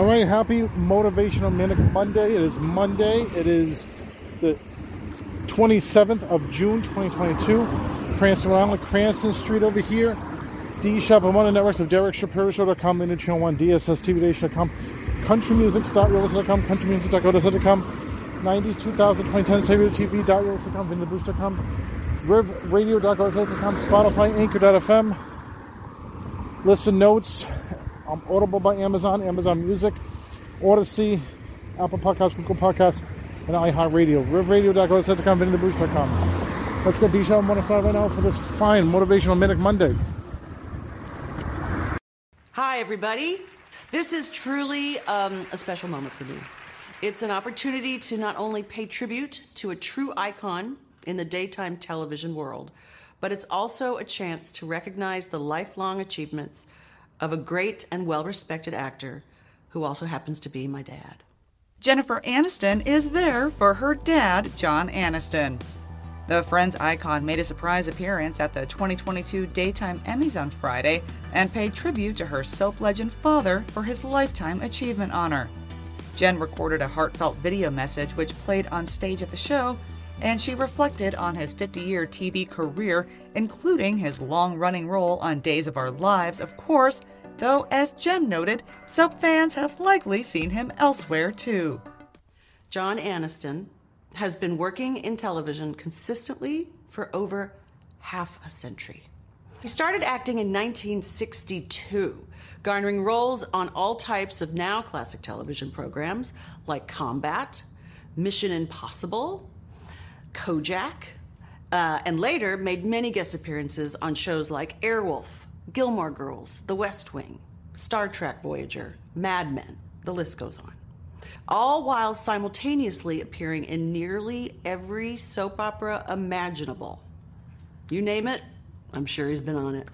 All right, happy motivational manic Monday. It is Monday. It is the 27th of June, 2022. Cranston, Island, Cranston Street over here. D Shop of the networks of Derek DerekShapiroShow.com, Linear Channel 1, DSS TV Day.com, Country Music. DSSTVDation.com, CountryMusic.com, CountryMusic.com, 90s, 2000, 2010s, TV.com, VinTheBoost.com, RivRadio.com, Spotify, Anchor.fm, listen notes, um, Audible by Amazon, Amazon Music, Odyssey, Apple Podcasts, Google Podcasts, and iHeartRadio. RivRadio.com, VinTheBoost.com. Let's get. I'm going to start right now for this fine motivational Manic Monday. Hi, everybody. This is truly um, a special moment for me. It's an opportunity to not only pay tribute to a true icon in the daytime television world, but it's also a chance to recognize the lifelong achievements of a great and well respected actor who also happens to be my dad. Jennifer Aniston is there for her dad, John Aniston. The Friends icon made a surprise appearance at the 2022 Daytime Emmys on Friday and paid tribute to her soap legend father for his Lifetime Achievement honor. Jen recorded a heartfelt video message which played on stage at the show, and she reflected on his 50 year TV career, including his long running role on Days of Our Lives, of course, though, as Jen noted, soap fans have likely seen him elsewhere too. John Aniston has been working in television consistently for over half a century. He started acting in 1962, garnering roles on all types of now classic television programs like Combat, Mission Impossible, Kojak, uh, and later made many guest appearances on shows like Airwolf, Gilmore Girls, The West Wing, Star Trek Voyager, Mad Men, the list goes on. All while simultaneously appearing in nearly every soap opera imaginable. You name it, I'm sure he's been on it.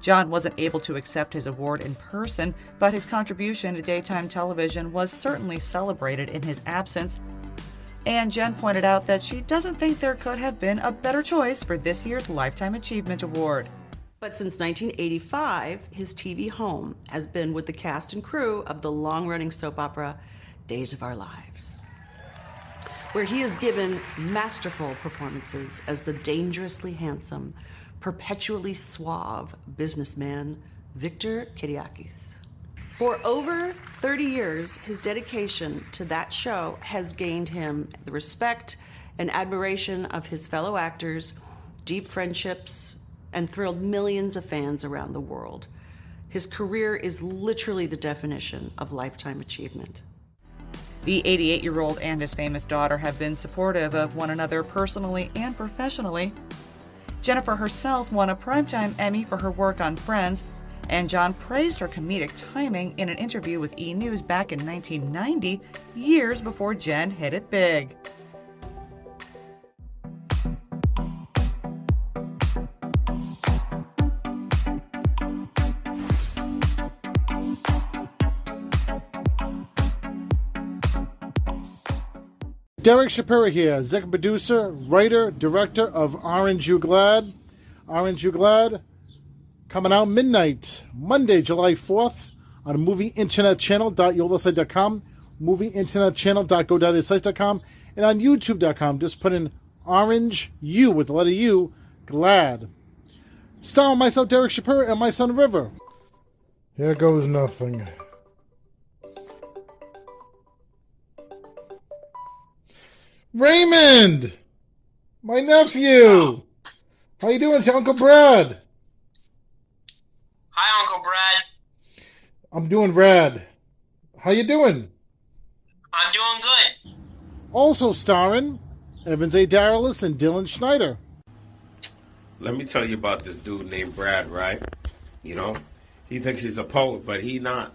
John wasn't able to accept his award in person, but his contribution to daytime television was certainly celebrated in his absence. And Jen pointed out that she doesn't think there could have been a better choice for this year's Lifetime Achievement Award. But since 1985, his TV home has been with the cast and crew of the long running soap opera Days of Our Lives, where he has given masterful performances as the dangerously handsome, perpetually suave businessman Victor Kiriakis. For over 30 years, his dedication to that show has gained him the respect and admiration of his fellow actors, deep friendships, and thrilled millions of fans around the world. His career is literally the definition of lifetime achievement. The 88 year old and his famous daughter have been supportive of one another personally and professionally. Jennifer herself won a Primetime Emmy for her work on Friends, and John praised her comedic timing in an interview with E! News back in 1990, years before Jen hit it big. Derek Shapiro here, executive producer, writer, director of Aren't You Glad? Aren't You Glad? Coming out midnight, Monday, July 4th on movieinternetchannel.yolasite.com, movieinternetchannel.go.site.com, and on youtube.com. Just put in Orange U with the letter U, Glad. Starring myself, Derek Shapiro, and my son, River. Here goes nothing. Raymond, my nephew. How you doing? It's your Uncle Brad. Hi, Uncle Brad. I'm doing Brad. How you doing? I'm doing good. Also starring Evans A. Daralis and Dylan Schneider. Let me tell you about this dude named Brad, right? You know, he thinks he's a poet, but he not.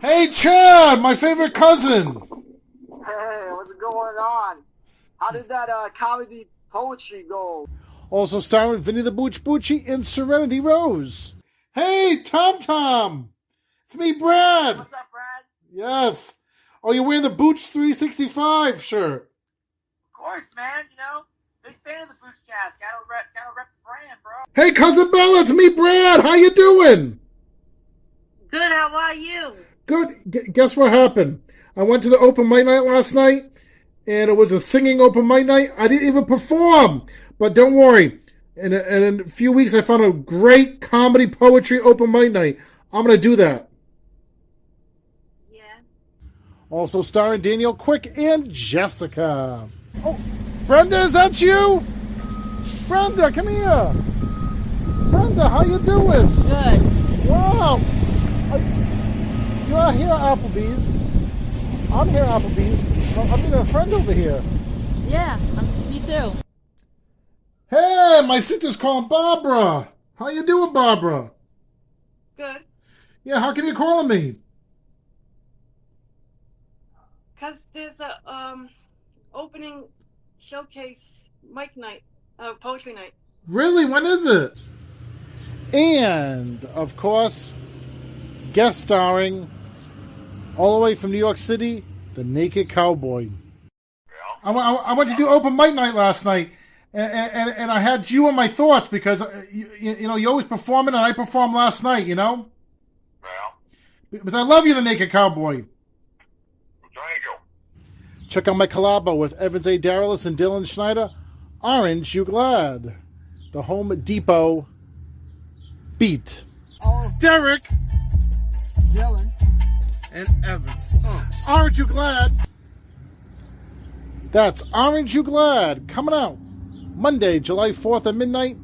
Hey, Chad, my favorite cousin. Hey, what's going on? How did that uh, comedy poetry go? Also starring Vinny the Booch Bucci and Serenity Rose. Hey, Tom Tom. It's me, Brad. What's up, Brad? Yes. Oh, you're wearing the Boots 365 shirt. Of course, man. You know, big fan of the Boots cast. Gotta rep, gotta rep the brand, bro. Hey, cousin Bella, it's me, Brad. How you doing? Good, how are you? Good. G- guess what happened? I went to the open mic night last night, and it was a singing open mic night. I didn't even perform, but don't worry. In a, in a few weeks, I found a great comedy poetry open mic night. I'm gonna do that. Yeah. Also starring Daniel Quick and Jessica. Oh, Brenda, is that you? Brenda, come here. Brenda, how you doing? Good. Wow. You are here at Applebee's. I'm here at Applebee's. I'm I'm meeting a friend over here. Yeah, me too. Hey, my sister's calling Barbara. How you doing, Barbara? Good. Yeah, how can you call me? Cause there's a um opening showcase mic night, uh, poetry night. Really? When is it? And, of course, guest starring, all the way from New York City, the Naked Cowboy. I, I, I went to do open mic night last night, and, and, and I had you in my thoughts because, uh, you, you know, you always performing, and I performed last night, you know? Because I love you, the Naked Cowboy. Check out my collabo with Evans A. Daralis and Dylan Schneider. Orange, you glad? The Home Depot beat. Derek Dylan. and Evans. Aren't you glad? That's Aren't You Glad coming out Monday, July 4th at midnight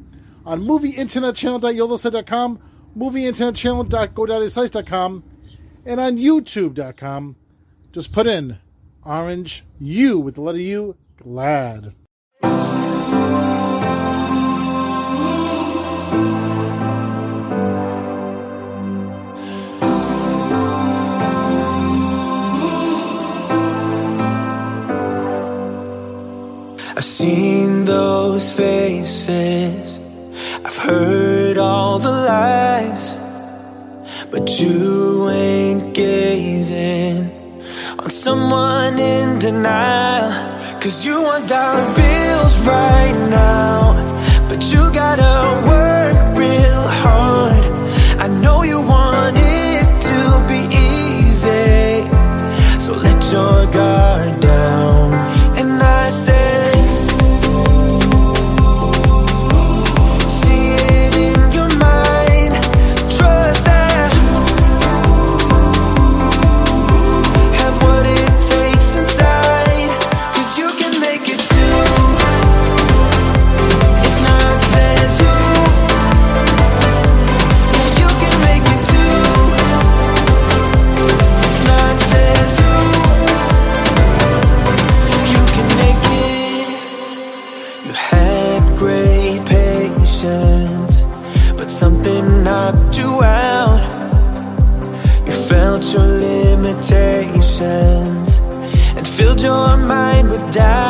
on movieinternetchannel.yolasite.com, movieinternetchannel.godaddysites.com, and on youtube.com. Just put in Orange U with the letter U, glad. I've seen those faces, I've heard all the lies, but you ain't gazing on someone in denial. Cause you want dollar bills right now, but you gotta work real hard. I know you want it to be easy, so let your guard down. And I say, mind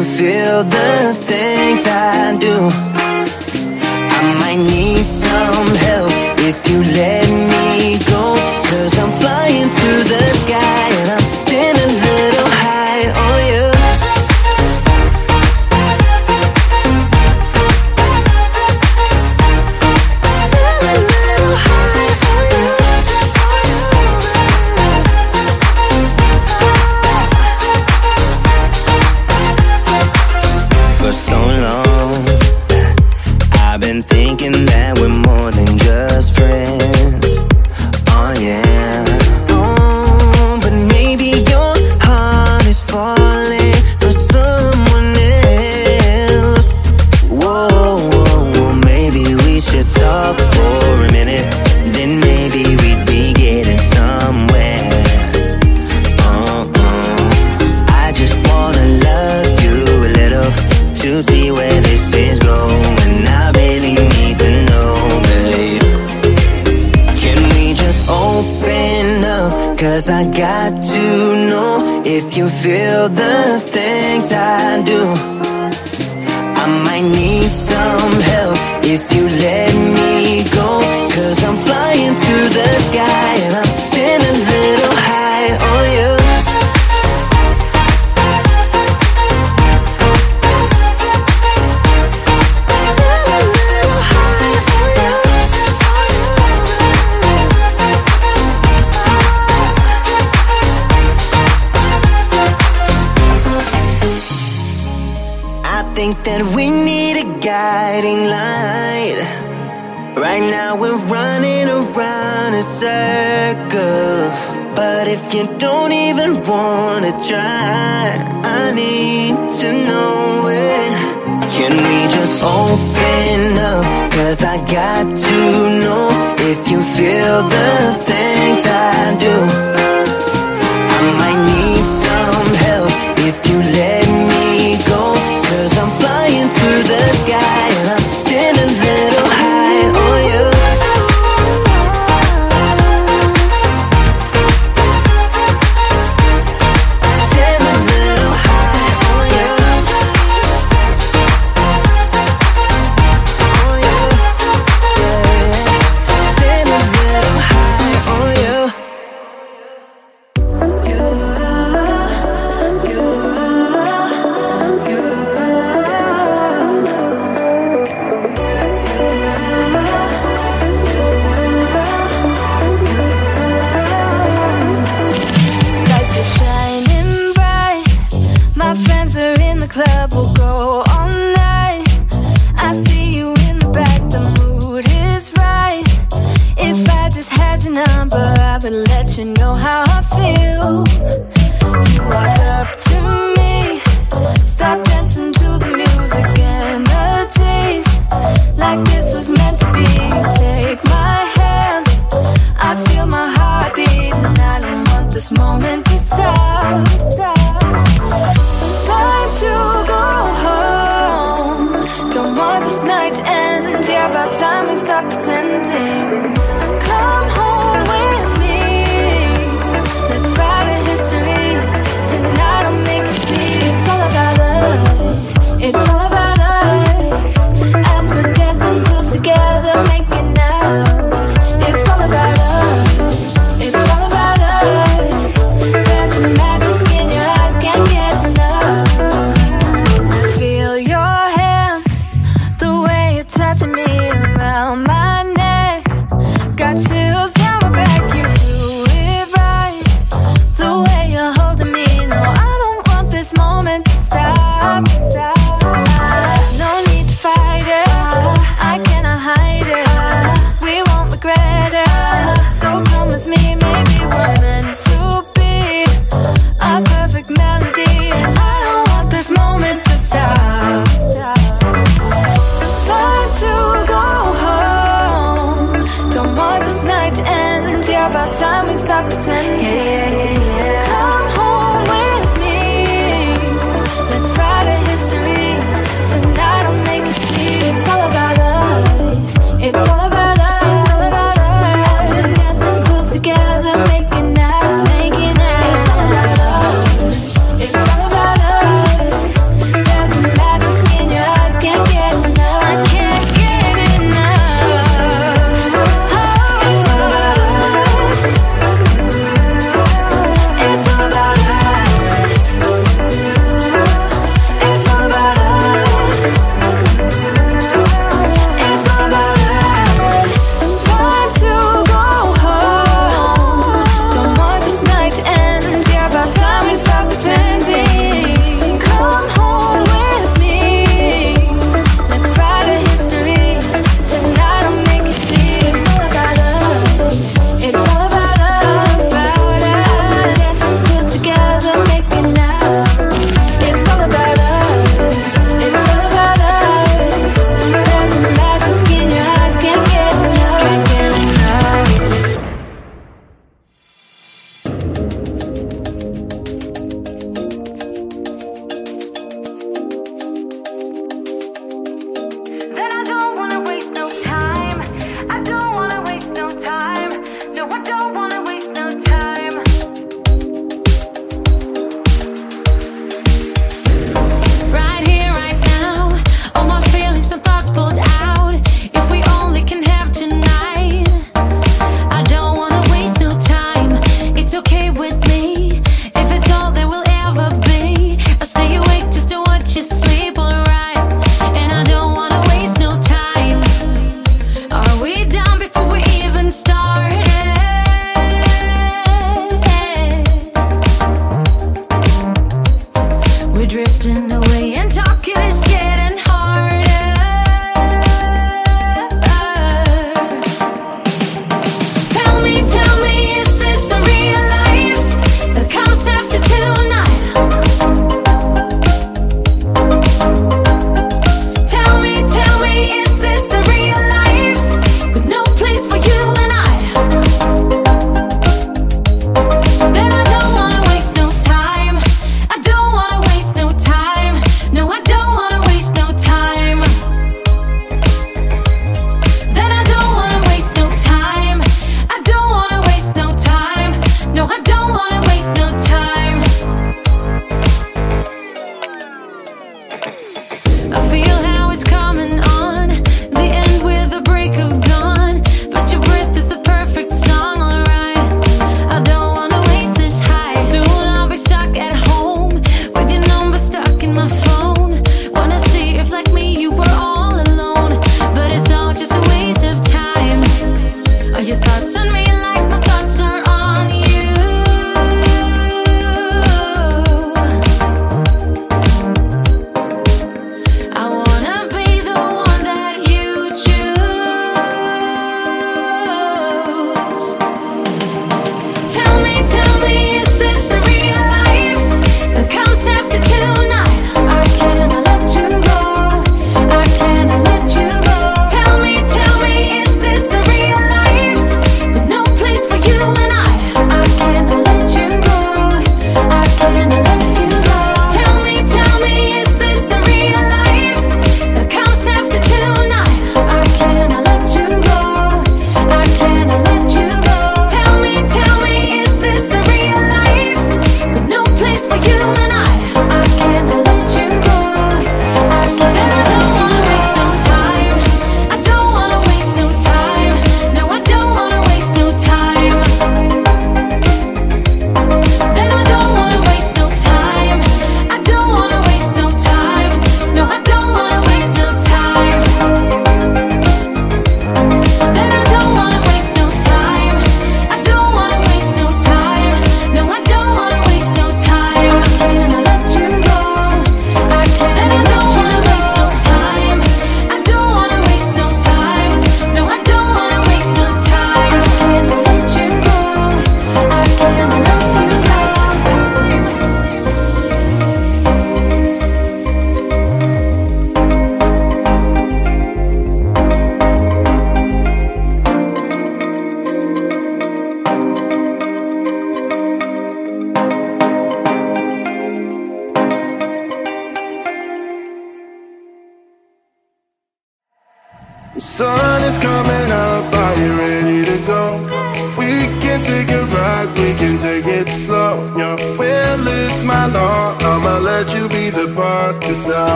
you feel the things I do.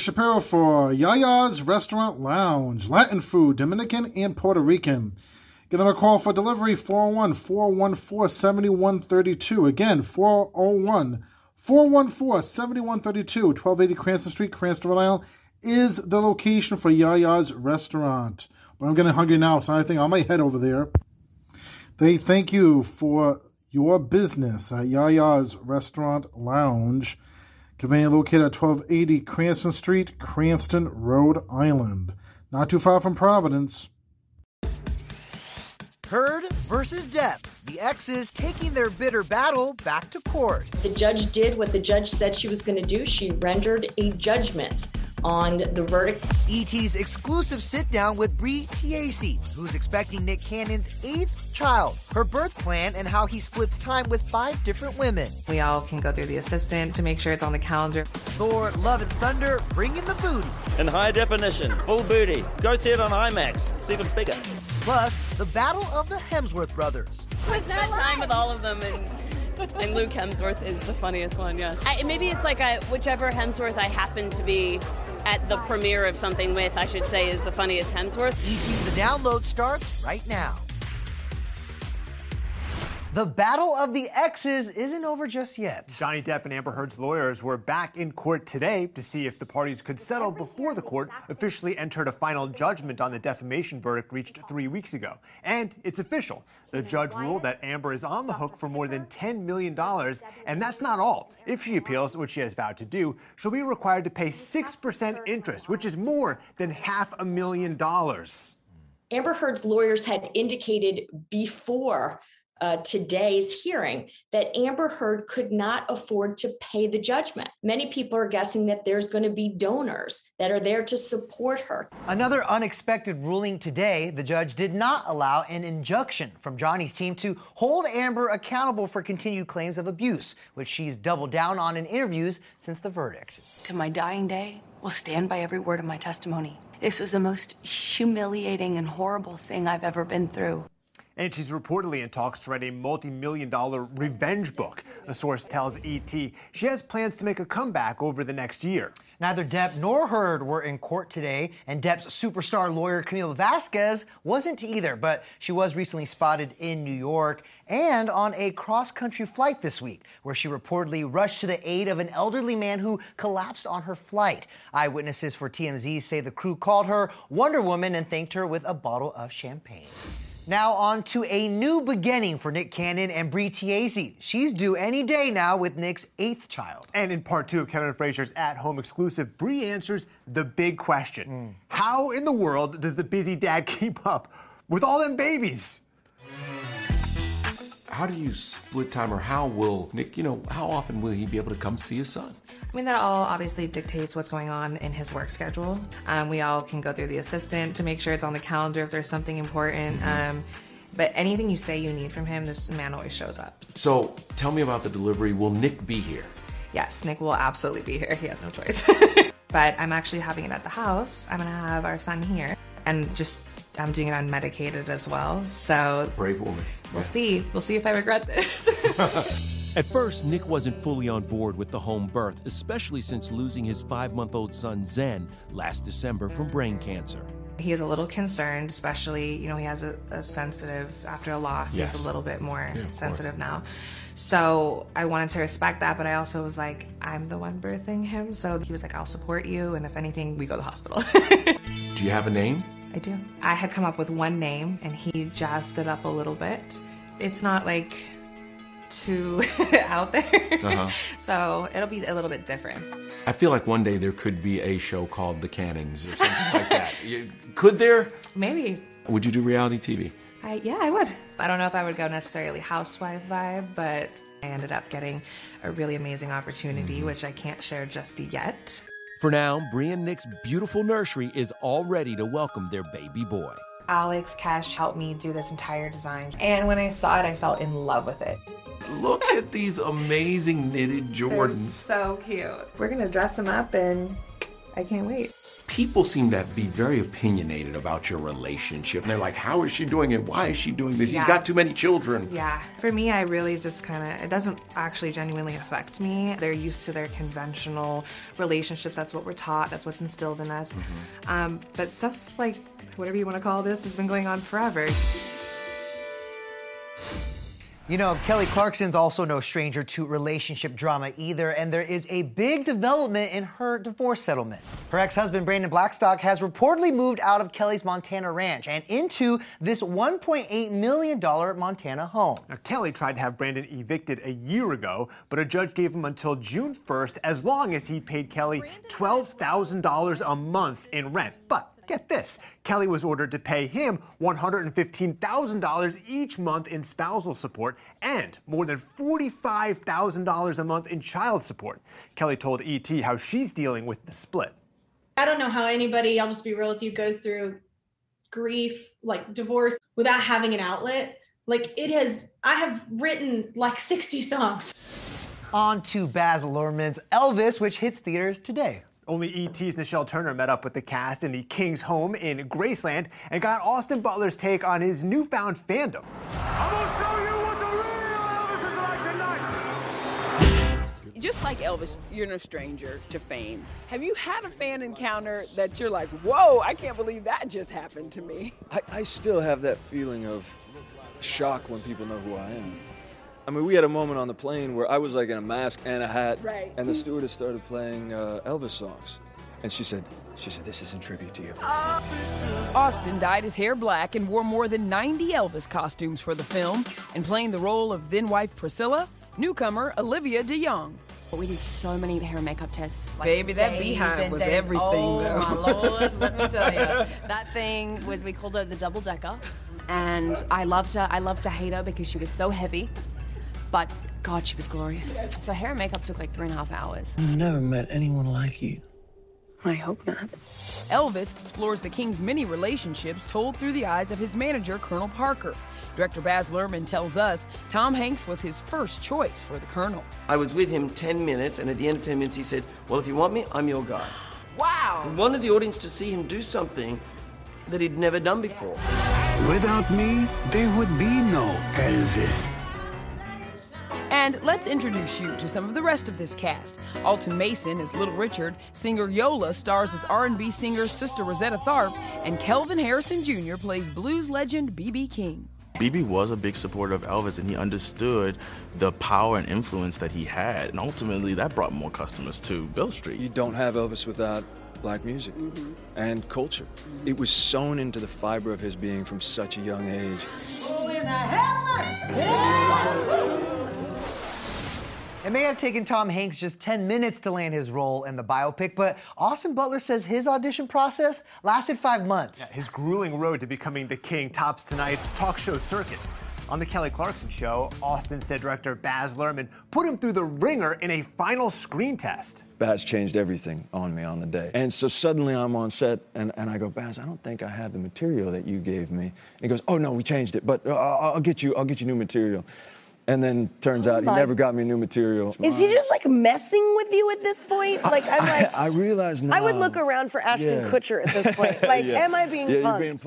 Derek Shapiro for Yaya's Restaurant Lounge, Latin food, Dominican and Puerto Rican. Give them a call for delivery 401 414 7132. Again, 401 414 7132, 1280 Cranston Street, Cranston, Rhode Island is the location for Yaya's Restaurant. But I'm getting hungry now, so I think I might head over there. They thank you for your business at Yaya's Restaurant Lounge, conveniently located at 1280 Cranston Street, Cranston, Rhode Island. Not too far from Providence. Heard versus Depp. The exes taking their bitter battle back to court. The judge did what the judge said she was going to do. She rendered a judgment on the verdict. ET's exclusive sit down with Brie Tiesi, who's expecting Nick Cannon's eighth child, her birth plan, and how he splits time with five different women. We all can go through the assistant to make sure it's on the calendar. Thor, Love, and Thunder bringing the booty. In high definition, full booty. Go see it on IMAX. It's even bigger. Plus, the battle of the Hemsworth brothers. I spent time with all of them, and and Luke Hemsworth is the funniest one. Yes. I, maybe it's like I, whichever Hemsworth I happen to be at the premiere of something with, I should say, is the funniest Hemsworth. ET the download starts right now. The battle of the exes isn't over just yet. Johnny Depp and Amber Heard's lawyers were back in court today to see if the parties could settle before the court officially entered a final judgment on the defamation verdict reached three weeks ago. And it's official. The judge ruled that Amber is on the hook for more than $10 million, and that's not all. If she appeals, which she has vowed to do, she'll be required to pay 6% interest, which is more than half a million dollars. Amber Heard's lawyers had indicated before uh, today's hearing that Amber Heard could not afford to pay the judgment. Many people are guessing that there's going to be donors that are there to support her. Another unexpected ruling today the judge did not allow an injunction from Johnny's team to hold Amber accountable for continued claims of abuse, which she's doubled down on in interviews since the verdict. To my dying day, will stand by every word of my testimony. This was the most humiliating and horrible thing I've ever been through. And she's reportedly in talks to write a multi million dollar revenge book. A source tells ET she has plans to make a comeback over the next year. Neither Depp nor Heard were in court today, and Depp's superstar lawyer Camille Vasquez wasn't either, but she was recently spotted in New York and on a cross country flight this week, where she reportedly rushed to the aid of an elderly man who collapsed on her flight. Eyewitnesses for TMZ say the crew called her Wonder Woman and thanked her with a bottle of champagne. Now on to a new beginning for Nick Cannon and Brie Tiesi. She's due any day now with Nick's eighth child. And in part two of Kevin Frazier's at home exclusive, Brie answers the big question hmm. How in the world does the busy dad keep up with all them babies? How do you split time, or how will Nick, you know, how often will he be able to come see his son? I mean, that all obviously dictates what's going on in his work schedule. Um, we all can go through the assistant to make sure it's on the calendar if there's something important. Um, but anything you say you need from him, this man always shows up. So tell me about the delivery. Will Nick be here? Yes, Nick will absolutely be here. He has no choice. but I'm actually having it at the house. I'm gonna have our son here, and just I'm doing it unmedicated as well. So brave woman. We'll see. We'll see if I regret this. At first, Nick wasn't fully on board with the home birth, especially since losing his five month old son Zen last December from brain cancer. He is a little concerned, especially, you know, he has a, a sensitive, after a loss, Yes. he's a little bit more Yeah, of course. sensitive now. So I wanted to respect that, but I also was like, I'm the one birthing him. So he was like, I'll support you. And if anything, we go to the hospital. Do you have a name? I do. I had come up with one name and he jazzed it up a little bit. It's not like too out there. Uh-huh. So it'll be a little bit different. I feel like one day there could be a show called The Cannons or something like that. You- Could there? Maybe. Would you do reality TV? I, yeah, I would. I don't know if I would go necessarily housewife vibe, but I ended up getting a really amazing opportunity, which I can't share just yet. For now, Brie and Nick's beautiful nursery is all ready to welcome their baby boy. Alex Cash helped me do this entire design, and when I saw it, I fell in love with it. Look at these amazing knitted Jordans. They're So cute. We're gonna dress him up, and I can't wait. People seem to be very opinionated about your relationship. And they're like, how is she doing it? Why is she doing this? Yeah. He's got too many children. Yeah, for me, I really just kind of, it doesn't actually genuinely affect me. They're used to their conventional relationships. That's what we're taught, that's what's instilled in us. Um, but stuff like, whatever you want to call this, has been going on forever. You know, Kelly Clarkson's also no stranger to relationship drama either, and there is a big development in her divorce settlement. Her ex husband, Brandon Blackstock, has reportedly moved out of Kelly's Montana ranch and into this $1.8 million Montana home. Now, Kelly tried to have Brandon evicted a year ago, but a judge gave him until June 1st as long as he paid Kelly $12,000 a month in rent. But get this Kelly was ordered to pay him $115,000 each month in spousal support and more than $45,000 a month in child support. Kelly told ET how she's dealing with the split. I don't know how anybody, I'll just be real with you, goes through grief, like divorce, without having an outlet. Like it has, I have written like 60 songs. On to Baz Luhrmann's Elvis, which hits theaters today. Only ET's Nichelle Turner met up with the cast in the King's home in Graceland and got Austin Butler's take on his newfound fandom. I'm gonna show you what the real Elvis is like tonight. Just like Elvis, you're no stranger to fame. Have you had a fan encounter that you're like, whoa, I can't believe that just happened to me? I, I still have that feeling of shock when people know who I am. I mean, we had a moment on the plane where I was like in a mask and a hat, Right. and the stewardess started playing uh, Elvis songs, and she said, "She said this is in tribute to you." Austin dyed his hair black and wore more than 90 Elvis costumes for the film, and playing the role of then wife Priscilla, newcomer Olivia DeJonge. We did so many hair and makeup tests. Like Baby, that days beehive was days. everything, Oh though. my lord, let me tell you, that thing was. We called her the double decker, and I loved her. I loved to hate her because she was so heavy, but God, she was glorious. So hair and makeup took like three and a half hours. I've never met anyone like you. I hope not. Elvis explores the King's many relationships told through the eyes of his manager, Colonel Parker. Director Baz Luhrmann tells us Tom Hanks was his first choice for the Colonel. I was with him 10 minutes, and at the end of 10 minutes, he said, Well, if you want me, I'm your guy. Wow! He wanted the audience to see him do something that he'd never done before. Without me, there would be no Elvis. And let's introduce you to some of the rest of this cast. Alton Mason is Little Richard, singer Yola stars as R&B singer Sister Rosetta Tharpe, and Kelvin Harrison Jr. plays blues legend B.B. King. BB was a big supporter of Elvis and he understood the power and influence that he had. And ultimately, that brought more customers to Beale Street. You don't have Elvis without black music and culture. It was sewn into the fiber of his being from such a young age. It may have taken Tom Hanks just 10 minutes to land his role in the biopic, but Austin Butler says his audition process lasted five months. His grueling road to becoming the king tops tonight's talk show circuit. On the Kelly Clarkson show, Austin said director Baz Luhrmann put him through the ringer in a final screen test. Baz changed everything on me on the day. And so suddenly I'm on set and, and I go, Baz, I don't think I have the material that you gave me. And he goes, Oh no, we changed it, but uh, I'll, I'll get you, I'll get you new material. And then turns oh out he never got me new material. Is he just like messing with you at this point? Like I'm like I realize now. I would look around for Ashton Yeah. Kutcher at this point. Like, Yeah. am I being Yeah, you're punked? being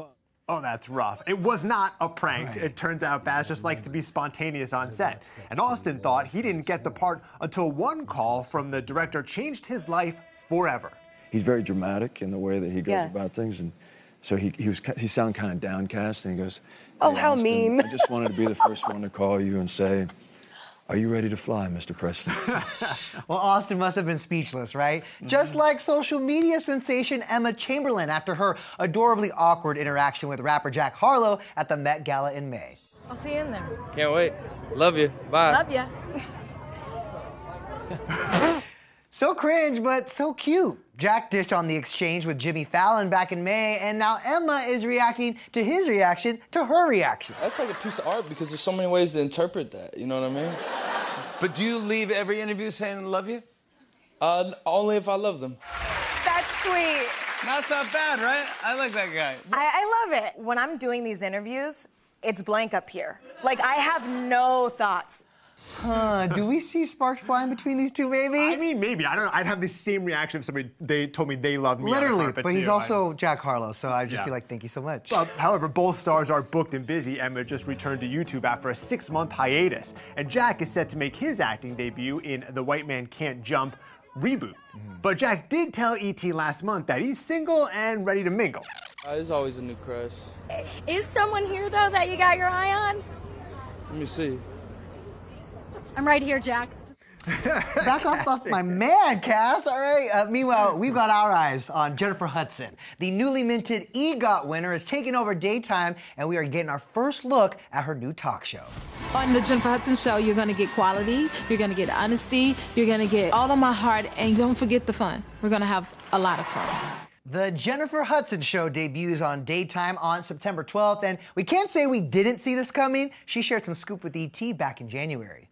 Oh, that's rough. It was not a prank. It turns out Baz just likes to be spontaneous on set. And Austin thought he didn't get the part until one call from the director changed his life forever. He's very dramatic in the way that he goes Yeah. about things, and so he he was he sounded kind of downcast, and he goes, Oh, "Hey, how Austin, mean." I just wanted to be the first one to call you and say, "Are you ready to fly, Mr. Presley?" Well, Austin must have been speechless, right? Mm-hmm. Just like social media sensation Emma Chamberlain after her adorably awkward interaction with rapper Jack Harlow at the Met Gala in May. I'll see you in there. Can't wait. Love you. Bye. Love ya. So cringe, but so cute. Jack dished on the exchange with Jimmy Fallon back in May, and now Emma is reacting to his reaction to her reaction. That's like a piece of art because there's so many ways to interpret that. You know what I mean? But do you leave every interview saying love you? Uh, only if I love them. That's sweet. That's not bad, right? I like that guy. I, I love it. When I'm doing these interviews, it's blank up here. Like I have no thoughts. Huh, do we see sparks flying between these two, maybe? I mean, maybe. I don't know. I'd have the same reaction if somebody they told me they loved me. on the Literally, but he's too. also Jack Harlow, so I'd just Yeah. be like, thank you so much. Well, however, both stars are booked and busy. Emma just returned to YouTube after a six month hiatus. And Jack is set to make his acting debut in The White Man Can't Jump reboot. But Jack did tell ET last month that he's single and ready to mingle. Uh, there's always a new crush. Is someone here though that you got your eye on? Let me see. I'm right here, Jack. Back off, off my man, Cass. All right. Uh, meanwhile, we've got our eyes on Jennifer Hudson. The newly minted EGOT winner is taking over daytime, and we are getting our first look at her new talk show. On the Jennifer Hudson show, you're gonna get quality, you're gonna get honesty, you're gonna get all of my heart, and don't forget the fun. We're gonna have a lot of fun. The Jennifer Hudson Show debuts on daytime on September 12th, and we can't say we didn't see this coming. She shared some scoop with ET back in January.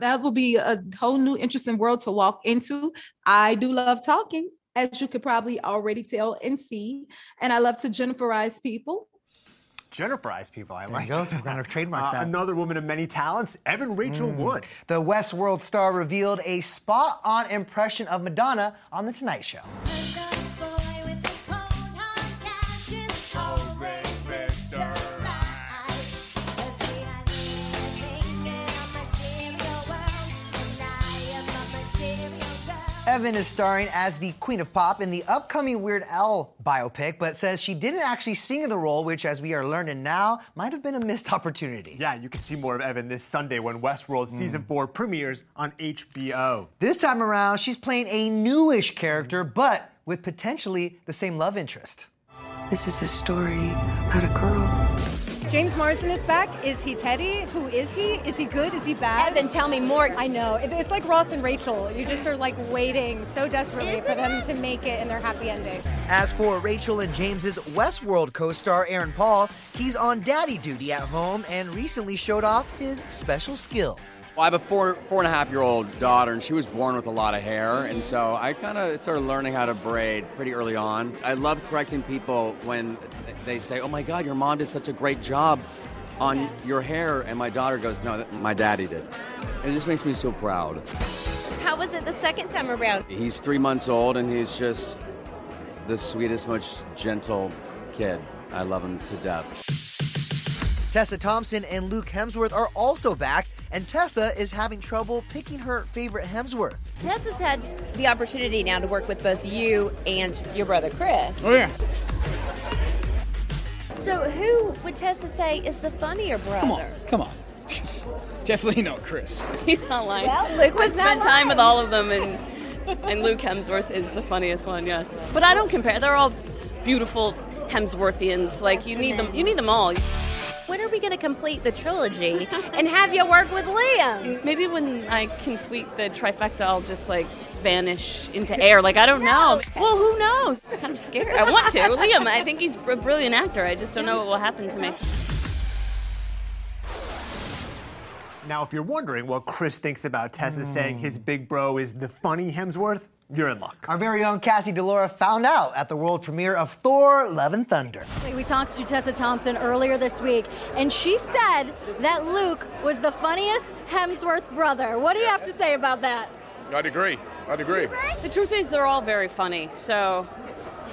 That will be a whole new interesting world to walk into. I do love talking, as you could probably already tell and see, and I love to Jenniferize people. Jenniferize people, I There like. you go, so we're gonna trademark Uh, that. Another woman of many talents, Evan Rachel Mm. Wood. The Westworld star revealed a spot on impression of Madonna on The Tonight Show. Evan is starring as the Queen of Pop in the upcoming Weird Al biopic, but says she didn't actually sing in the role, which, as we are learning now, might have been a missed opportunity. Yeah, you can see more of Evan this Sunday when Westworld hmm. season four premieres on HBO. This time around, she's playing a newish character, hmm. but with potentially the same love interest. This is a story about a girl. James Marsden is back. Is he Teddy? Who is he? Is he good? Is he bad? Evan, tell me more. I know. It's like Ross and Rachel. You just are like waiting so desperately for them to make it in their happy ending. As for Rachel and James's Westworld co-star Aaron Paul, he's on daddy duty at home and recently showed off his special skill. Well, I have a four four and a half year old daughter, and she was born with a lot of hair, and so I kind of started learning how to braid pretty early on. I love correcting people when they say, "Oh my God, your mom did such a great job on your hair," and my daughter goes, "No, my daddy did." And it just makes me so proud. How was it the second time around? He's three months old, and he's just the sweetest, most gentle kid. I love him to death. Tessa Thompson and Luke Hemsworth are also back, and Tessa is having trouble picking her favorite Hemsworth. Tessa's had the opportunity now to work with both you and your brother Chris. Oh, yeah. So who would Tessa say is the funnier brother? Come on, come on. Definitely not Chris. He's not lying. Well, Luke was I spent not time with all of them, and and Luke Hemsworth is the funniest one. Yes, but I don't compare. They're all beautiful Hemsworthians. Like you need them. You need them all. When are we going to complete the trilogy and have you work with Liam? Maybe when I complete the trifecta, I'll just like vanish into air. Like I don't know. Well, who knows? I'm kind of scared. I want to. Liam, I think he's a brilliant actor. I just don't know what will happen to me. Now, if you're wondering what Chris thinks about Tessa saying his hmm. big bro is the funny Hemsworth, you're in luck. Our very own Cassie DiLaura found out at the world premiere of Thor: Love and Thunder. We talked to Tessa Thompson earlier this week, and she said that Luke was the funniest Hemsworth brother. What do you have to say about that? I'd agree. I'd agree. The truth is, they're all very funny. So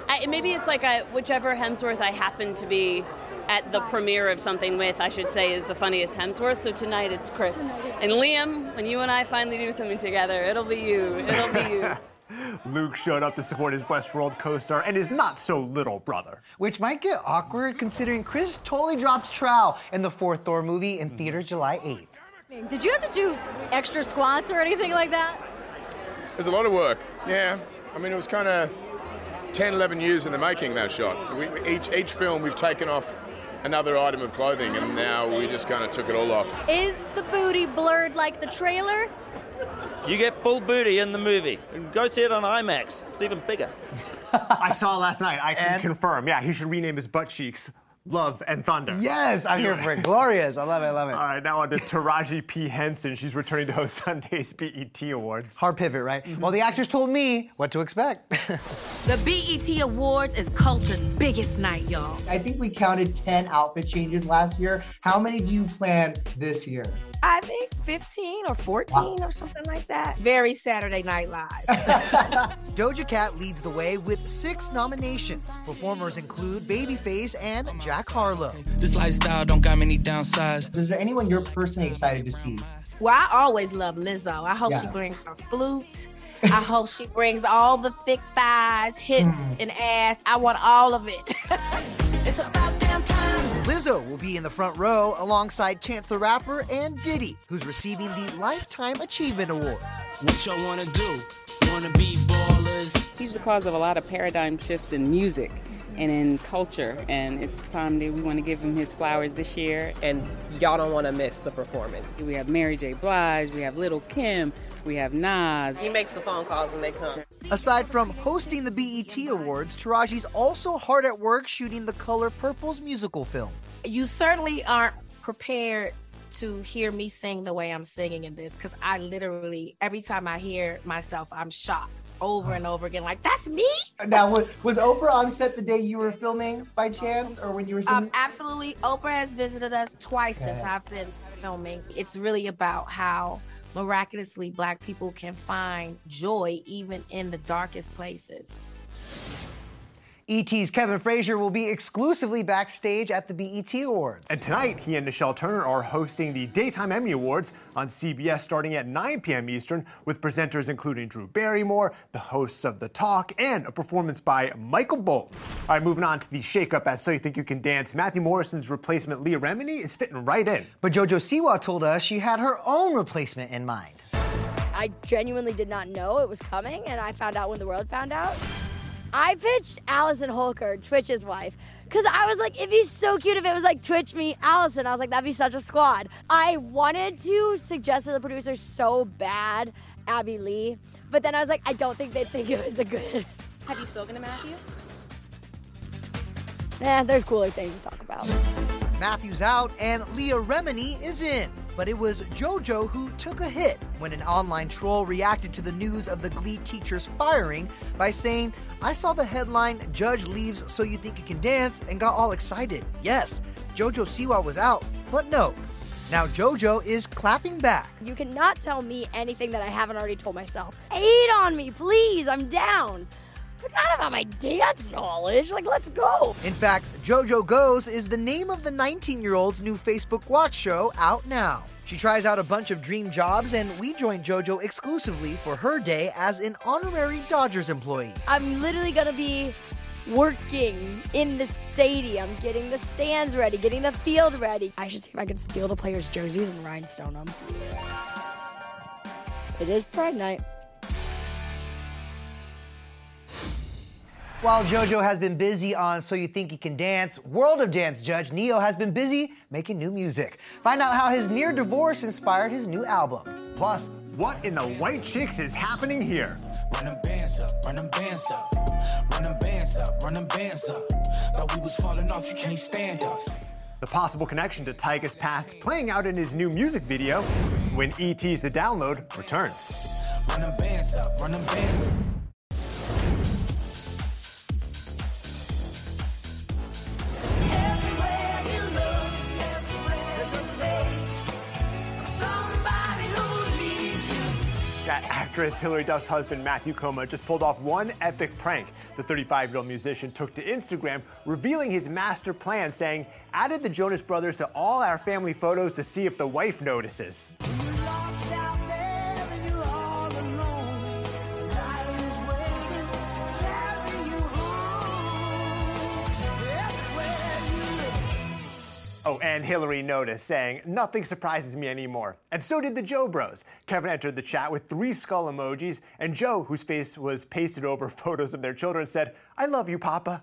I, maybe it's like I, whichever Hemsworth I happen to be at the premiere of something with, I should say, is the funniest Hemsworth. So tonight it's Chris. And Liam, when you and I finally do something together, it'll be you. It'll be you. Luke showed up to support his Westworld co-star and his not so little brother. Which might get awkward considering Chris totally drops trowel in the fourth Thor movie in mm-hmm. theaters July 8th. Did you have to do extra squats or anything like that? There's a lot of work. Yeah. I mean, it was kind of 10, 11 years in the making, that shot. We, each, each film, we've taken off another item of clothing, and now we just kind of took it all off. Is the booty blurred like the trailer? You get full booty in the movie. Go see it on IMAX. It's even bigger. I saw it last night. I can confirm. Yeah, he should rename his butt cheeks Love and Thunder. Yes, I'm here for it. Glorious. I love it. I love it. All right, now on to Taraji P. Henson. She's returning to host Sunday's BET Awards. Hard pivot, right? Mm-hmm. Well, the actors told me what to expect. The BET Awards is culture's biggest night, y'all. I think we counted 10 outfit changes last year. How many do you plan this year? I think 15 or 14 or something like that. Very Saturday Night Live. Doja Cat leads the way with six nominations. Performers include Babyface and Jack Harlow. This lifestyle don't got many downsides. Is there anyone you're personally excited to see? well, I always love Lizzo. I hope she brings her flute. I hope she brings all the thick thighs, hips, hmm. and ass. I want all of it. Lizzo will be in the front row alongside Chance the Rapper and Diddy, who's receiving the Lifetime Achievement Award. What y'all wanna do? Wanna be ballers? He's the cause of a lot of paradigm shifts in music and in culture, and it's time that we want to give him his flowers this year. And y'all don't want to miss the performance. We have Mary J. Blige, we have Lil' Kim, we have Nas. he makes the phone calls and they come. Aside from hosting the BET Awards, Taraji's also hard at work shooting The Color Purple's musical film. You certainly aren't prepared to hear me sing the way I'm singing in this because I literally, every time I hear myself, I'm shocked over and over again. Like, that's me? Now, was, was Oprah on set the day you were filming by chance or when you were singing? Um, absolutely. Oprah has visited us twice since I've been filming. It's really about how miraculously Black people can find joy even in the darkest places. ET's Kevin Frazier will be exclusively backstage at the BET Awards. And tonight, he and Nichelle Turner are hosting the Daytime Emmy Awards on CBS starting at 9 p.m. Eastern, with presenters including Drew Barrymore, the hosts of The Talk, and a performance by Michael Bolton. All right, moving on to the shakeup at So You Think You Can Dance. Matthew Morrison's replacement, Leah Remini, is fitting right in. But JoJo Siwa told us she had her own replacement in mind. I genuinely did not know it was coming, and I found out when the world found out. I pitched Allison Holker, Twitch's wife, because I was like, it'd be so cute if it was like Twitch me, Allison. I was like, that'd be such a squad. I wanted to suggest to the producers so bad Abby Lee, but then I was like, I don't think they'd think it was a good. Have you spoken to Matthew? Eh, there's cooler things to talk about. Matthew's out and Leah Remini is in. But it was JoJo who took a hit when an online troll reacted to the news of the Glee teacher's firing by saying, I saw the headline, Judge leaves so you think you can dance, and got all excited. Yes, JoJo Siwa was out, but no. Now JoJo is clapping back. You cannot tell me anything that I haven't already told myself. Hate on me, please. I'm down. Forgot about my dance knowledge. Like, let's go. In fact, JoJo Goes is the name of the 19 year old's new Facebook Watch show out now. She tries out a bunch of dream jobs, and we joined JoJo exclusively for her day as an honorary Dodgers employee. I'm literally gonna be working in the stadium, getting the stands ready, getting the field ready. I should see if I can steal the players' jerseys and rhinestone them. It is Pride Night. While JoJo has been busy on So You Think You Can Dance, World of Dance judge Ne-Yo has been busy making new music. Find out how his near divorce inspired his new album. Plus, what in the white chicks is happening here? Run them bands up, run them bands up, run them bands up, run them bands up. Thought we was falling off, you can't stand us. The possible connection to Tyga's past playing out in his new music video when ET's The Download returns. Run them bands up, run them bands up. Actress Hilary Duff's husband Matthew Koma just pulled off one epic prank. The 35 year old musician took to Instagram, revealing his master plan, saying, Added the Jonas Brothers to all our family photos to see if the wife notices. Oh, and Hilary noticed, saying, Nothing surprises me anymore. And so did the Joe Bros. Kevin entered the chat with three skull emojis, and Joe, whose face was pasted over photos of their children, said, I love you, Papa.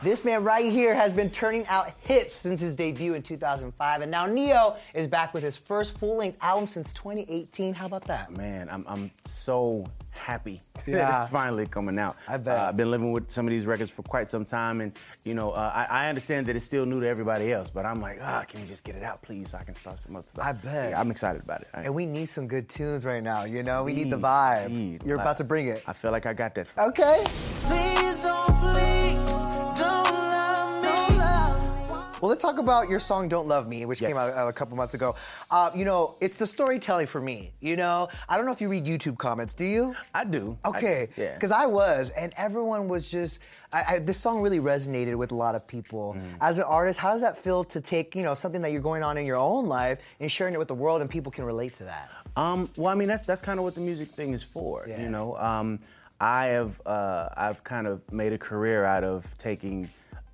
This man right here has been turning out hits since his debut in 2005, and now Ne-Yo is back with his first full-length album since 2018. How about that? Man, I'm, I'm so happy Yeah. it's finally coming out. I bet. Uh, I've been living with some of these records for quite some time, and you know, uh, I, I understand that it's still new to everybody else, but I'm like, ah, can you just get it out, please, so I can start some other stuff. I bet. Yeah, I'm excited about it. And we need some good tunes right now, you know? We need the vibe. indeed. You're about to bring it. I feel like I got that. Okay. Well, let's talk about your song "Don't Love Me," which came out uh, a couple months ago. Uh, you know, it's the storytelling for me. You know, I don't know if you read YouTube comments. Do you? I do. I- Okay. yeah. Because I was, and everyone was just. I, I, this song really resonated with a lot of people. Mm. As an artist, how does that feel to take you know something that you're going on in your own life and sharing it with the world, and people can relate to that? Um, well, I mean, that's that's kind of what the music thing is for. Yeah. You know, um, I have uh, I've kind of made a career out of taking,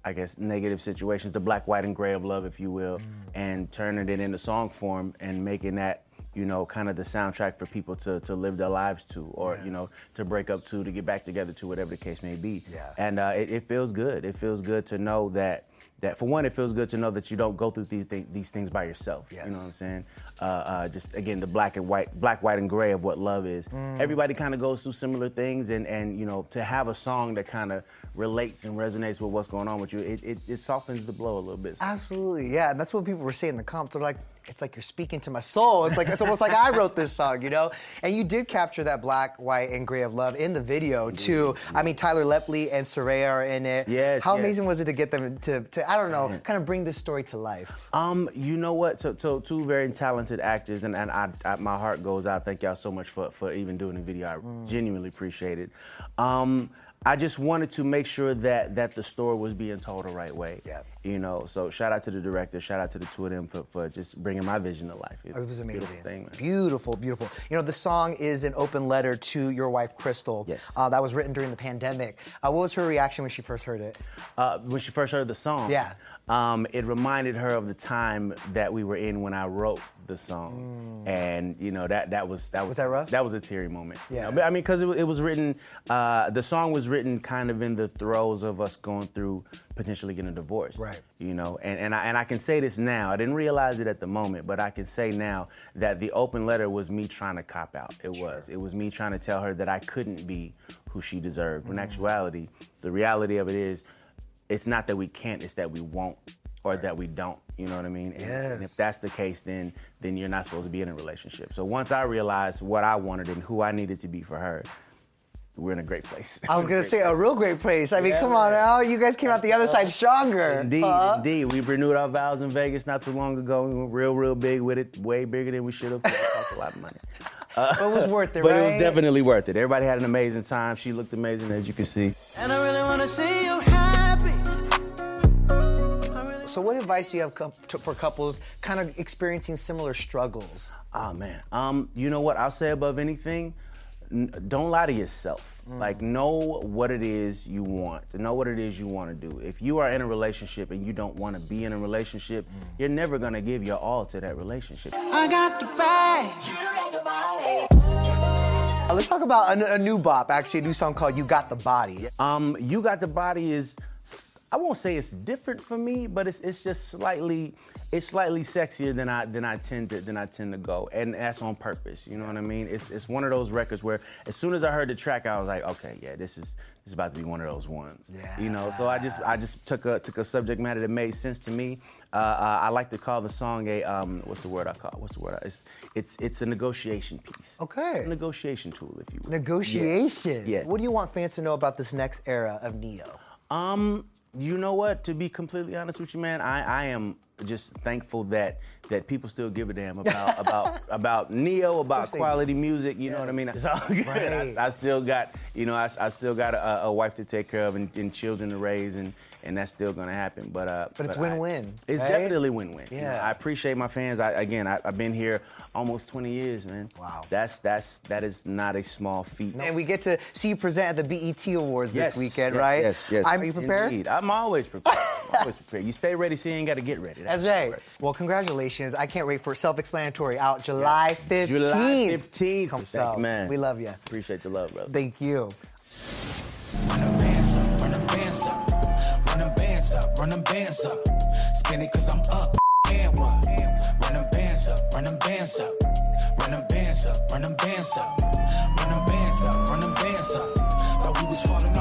I guess, negative situations, the black, white, and gray of love, if you will, and turning it into song form and making that. You know, kind of the soundtrack for people to, to live their lives to, or you know, to break up to, to get back together to, whatever the case may be. Yeah. And uh, it, it feels good. It feels good to know that that for one, it feels good to know that you don't go through these, thi- these things by yourself. You know what I'm saying? Uh, uh, just again, the black and white, black, white, and gray of what love is. Mm. Everybody kind of goes through similar things, and and you know, to have a song that kind of relates and resonates with what's going on with you, it, it, it softens the blow a little bit. Absolutely, yeah. And that's what people were saying in the comments. They're like, it's like you're speaking to my soul. It's like it's almost like I wrote this song, you know. And you did capture that black, white, and gray of love in the video too. I mean, Tyler Lepley and Soraya are in it. Yes, How yes. amazing was it to get them to, to I don't know, kind of bring this story to life? Um, you know what? So, so two very talented actors, and, and I, I, my heart goes out. Thank y'all so much for, for even doing the video. I Mm. genuinely appreciate it. Um, I just wanted to make sure that that the story was being told the right way. Yeah. You know, so shout out to the director, shout out to the two of them for, for just bringing my vision to life. It's It was a beautiful amazing. thing. Beautiful, beautiful. You know, the song is an open letter to your wife, Crystal. Yes. Uh, that was written during the pandemic. Uh, what was her reaction when she first heard it? Uh, when she first heard the song, Yeah. um, it reminded her of the time that we were in when I wrote the song, and you know that that was that was, Mm. that rough? That was a teary moment. you Yeah. know? But, I mean, because it, it was written, uh, the song was written kind of in the throes of us going through potentially getting a divorce. Right. You know, and and I, and I can say this now. I didn't realize it at the moment, but I can say now that the open letter was me trying to cop out. It was. It was me trying to tell her that I couldn't be who she deserved. In Mm. actuality, the reality of it is, it's not that we can't, it's that we won't or that we don't. You know what I mean? And, and Yes. if that's the case, then then you're not supposed to be in a relationship. So once I realized what I wanted and who I needed to be for her, we're in a great place. I was gonna Great say a real great place. I mean, Yeah, come on man. now, you guys came out the other side stronger. Indeed, Huh? indeed. We renewed our vows in Vegas not too long ago. We went real, real big with it, way bigger than we should have. It cost a lot of money. Uh, But it was worth it, but it was definitely worth it. Everybody had an amazing time. She looked amazing, as you can see. And I really wanna see you happy. So, what advice do you have to- for couples kind of experiencing similar struggles? Oh man. Um, you know what? I'll say above anything, n- don't lie to yourself. Mm. Like know what it is you want. Know what it is you want to do. If you are in a relationship and you don't want to be in a relationship, Mm. you're never gonna give your all to that relationship. I got the bag. Let's talk about a new bop, actually, a new song called "You Got the Body." Um, you got the body is. I won't say it's different for me, but it's, it's just slightly it's slightly sexier than I than I tend to than I tend to go, and that's on purpose. You know what I mean? It's it's one of those records where as soon as I heard the track, I was like, okay, yeah, this is this is about to be one of those ones. Yeah. You know, so I just I just took a took a subject matter that made sense to me. Uh, uh, I like to call the song a um, what's the word I call what's the word? It's it's it's a negotiation piece. Okay. A negotiation tool, if you will. Negotiation. Yeah. What do you want fans to know about this next era of Ne-Yo? Um, you know what? To be completely honest with you, man, I, I am just thankful that that people still give a damn about about about Ne-Yo, about course they do. quality music. You know what I mean? It's all good. Right. I, I still got, you know, I, I still got a, a wife to take care of and, and children to raise, and and that's still gonna happen. But uh, But it's I- win-win, it's right? definitely win-win. You know, Yeah. I appreciate my fans. I, again, I, I've been here almost 20 years, man. Wow. That's that's that is not a small feat. And we get to see you present at the BET Awards Yes, this weekend, yes, right? Yes, yes. Are you prepared? Indeed. I'm always prepared. I'm always prepared. You stay ready, so you ain't got to get ready. That's right. Well, congratulations. I can't wait for self-explanatory out July 15th. July 15th. Come Thank you, man. We love you. Appreciate the love, brother. Thank you. Run them bands up. Spin it cause I'm up, and what? Run them bands up, run them bands up, run them bands up, run them bands up, run them bands up, run them bands up. Thought we was falling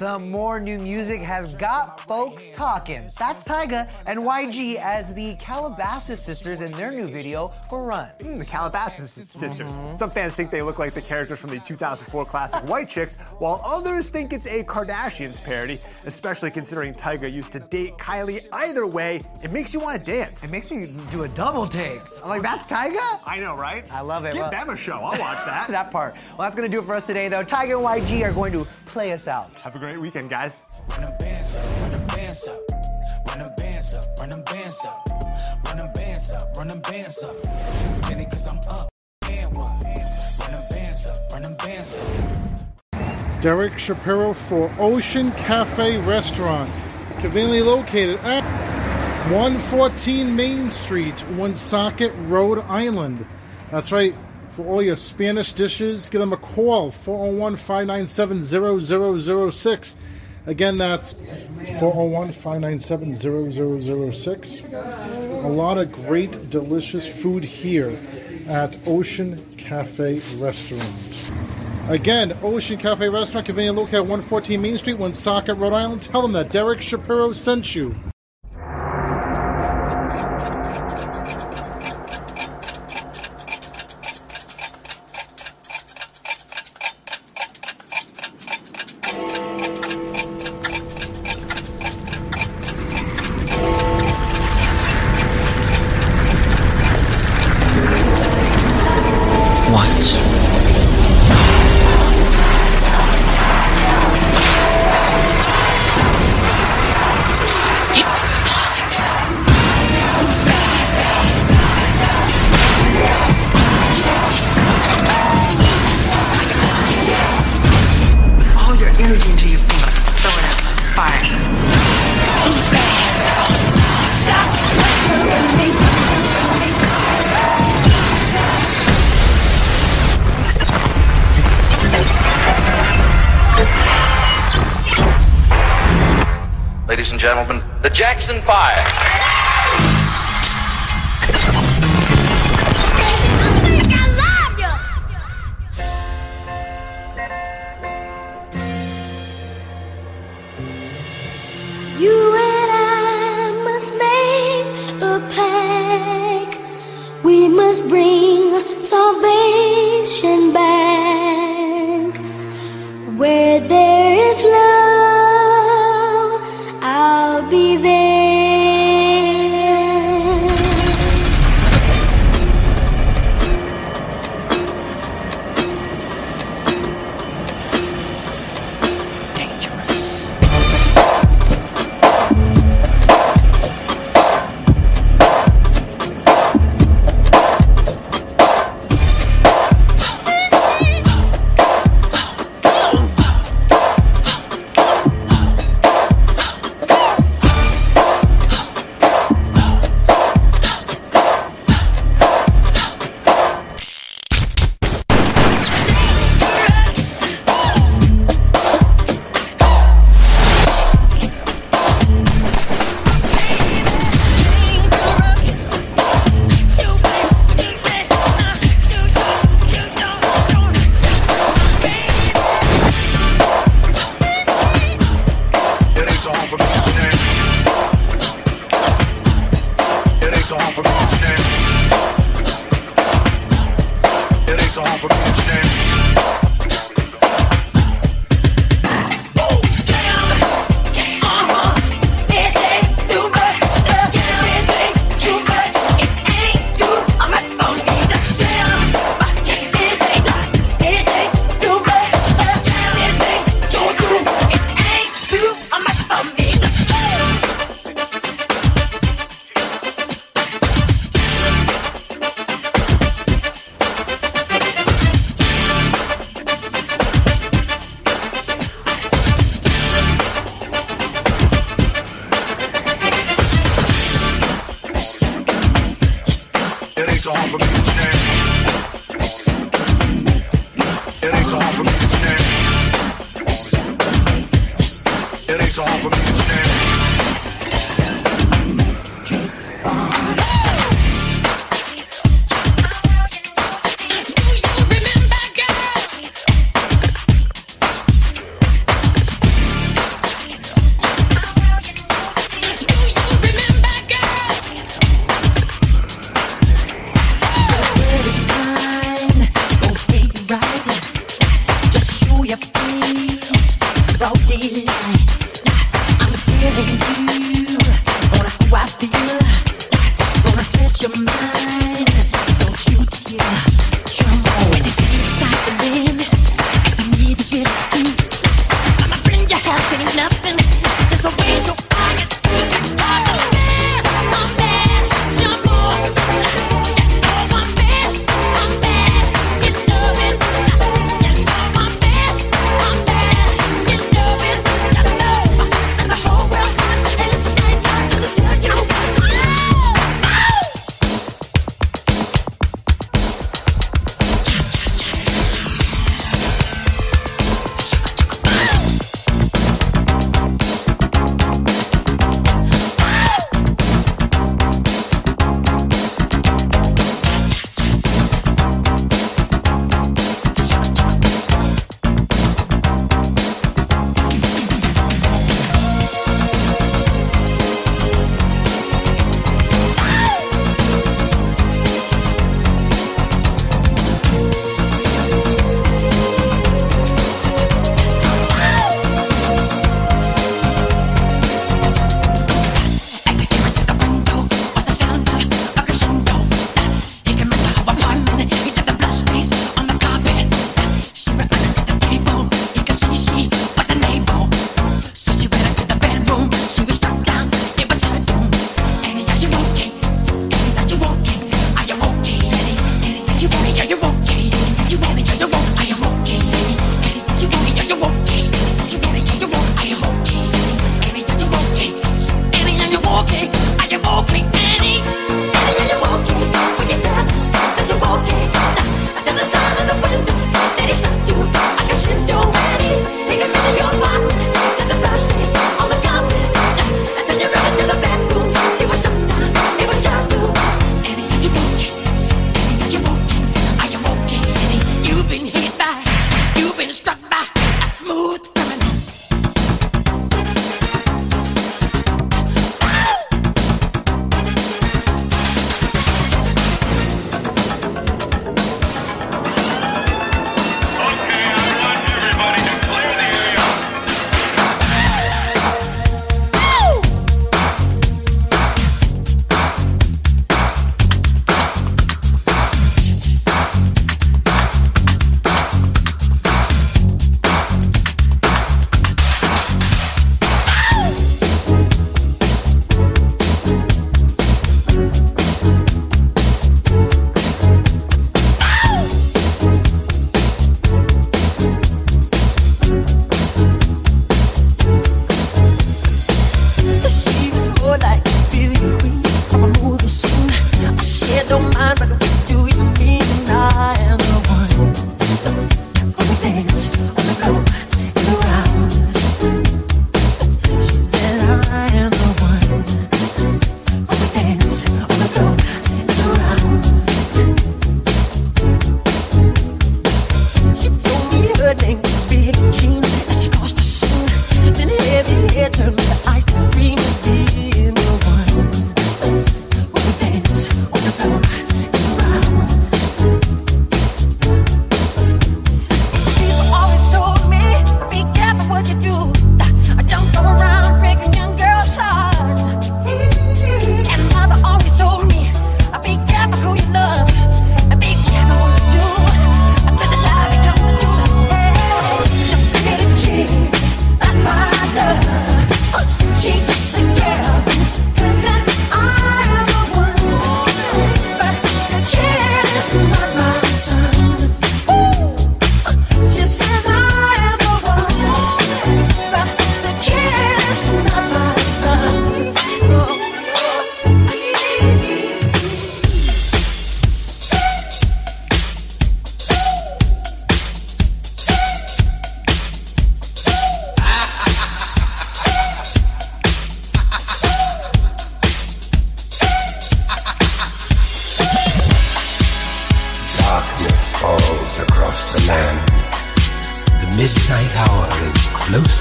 Some more new music has got folks talking. That's Tyga and YG as the Calabasas sisters in their new video for Run. Mm, the Calabasas sisters. Mm-hmm. Some fans think they look like the characters from the 2004 classic White Chicks, while others think it's a Kardashians parody, especially considering Tyga used to date Kylie. Either way, it makes you want to dance. It makes me do a double take. I'm like, that's Tyga? I know, right? I love it. Give Well- them a show. I'll watch that. that part. Well, that's going to do it for us today, though. Tyga and YG are going to play us out. Have a great weekend, guys. Run them bands up, run them bands up, run them bands up, run them bands up, run them bands up, run them bands up. Spin it cause I'm up, and what? Run them bands up, run them bands up. Derek Shapiro for Ocean Cafe Restaurant, conveniently located at 114 Main Street, Woonsocket, Rhode Island. That's right. For all your Spanish dishes, give them a call 401 597 0006. Again, that's 401 597 0006. A lot of great, delicious food here at Ocean Cafe Restaurant. Again, Ocean Cafe Restaurant, conveniently located at 114 Main Street, Woonsocket, Rhode Island. Tell them that Derek Shapiro sent you. Five.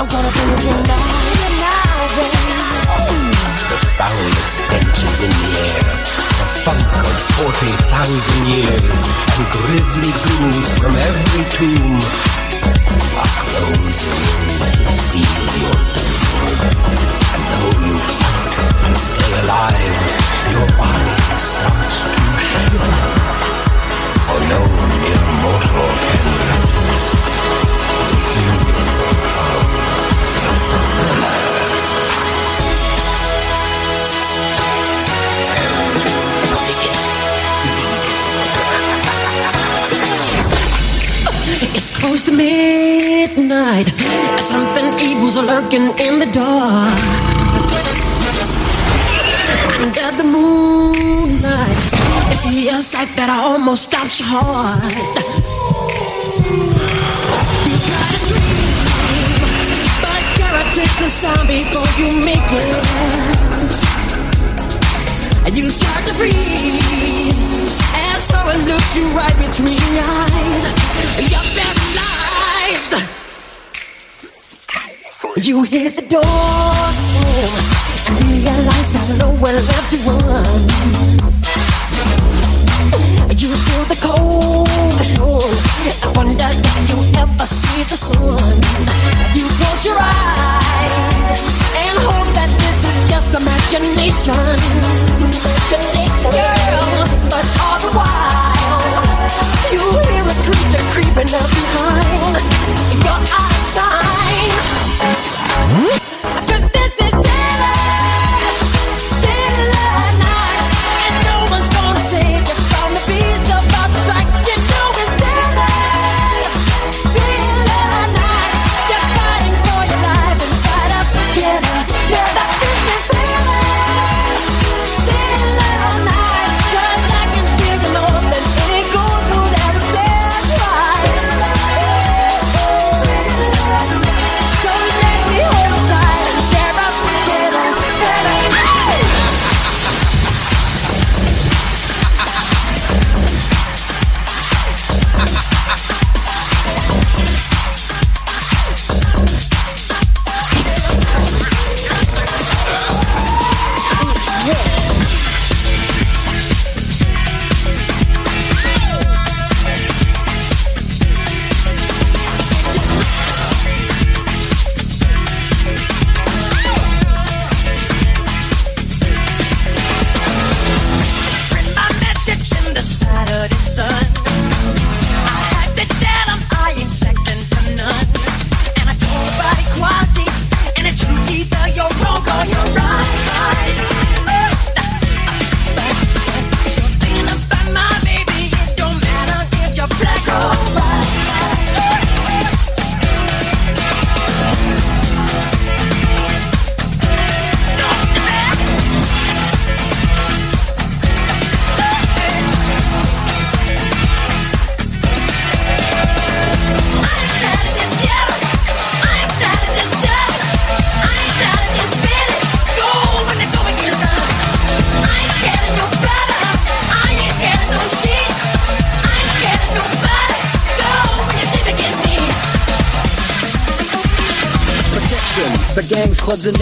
I'm gonna bring it tonight, now, baby. The foulest stench is in the air, the funk of 40,000 years, and grisly ghouls from every tomb are closing in to seal your doom. And though you fight to stay alive, your body starts to shiver. For no mere mortal can resist It's close to midnight. Something evil's lurking in the dark. Under the moonlight, you see a sight that almost stops your heart. You try to scream, takes the sound before you make it. And you start to freeze as someone looks you right between your eyes. You're paralyzed. You hear the door slam and realize there's nowhere left to run. You feel the cold, cold. I wonder if you ever see the sun. You close your eyes just imagination. Girl,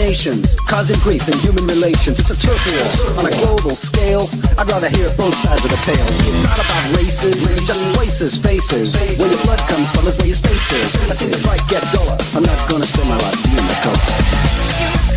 nations, causing grief in human relations. It's a war on a global scale. I'd rather hear both sides of the tale. It's not about races, it's just places, faces. Where your blood comes from is where your space is. I see the fight get duller. I'm not gonna spend my life being the color.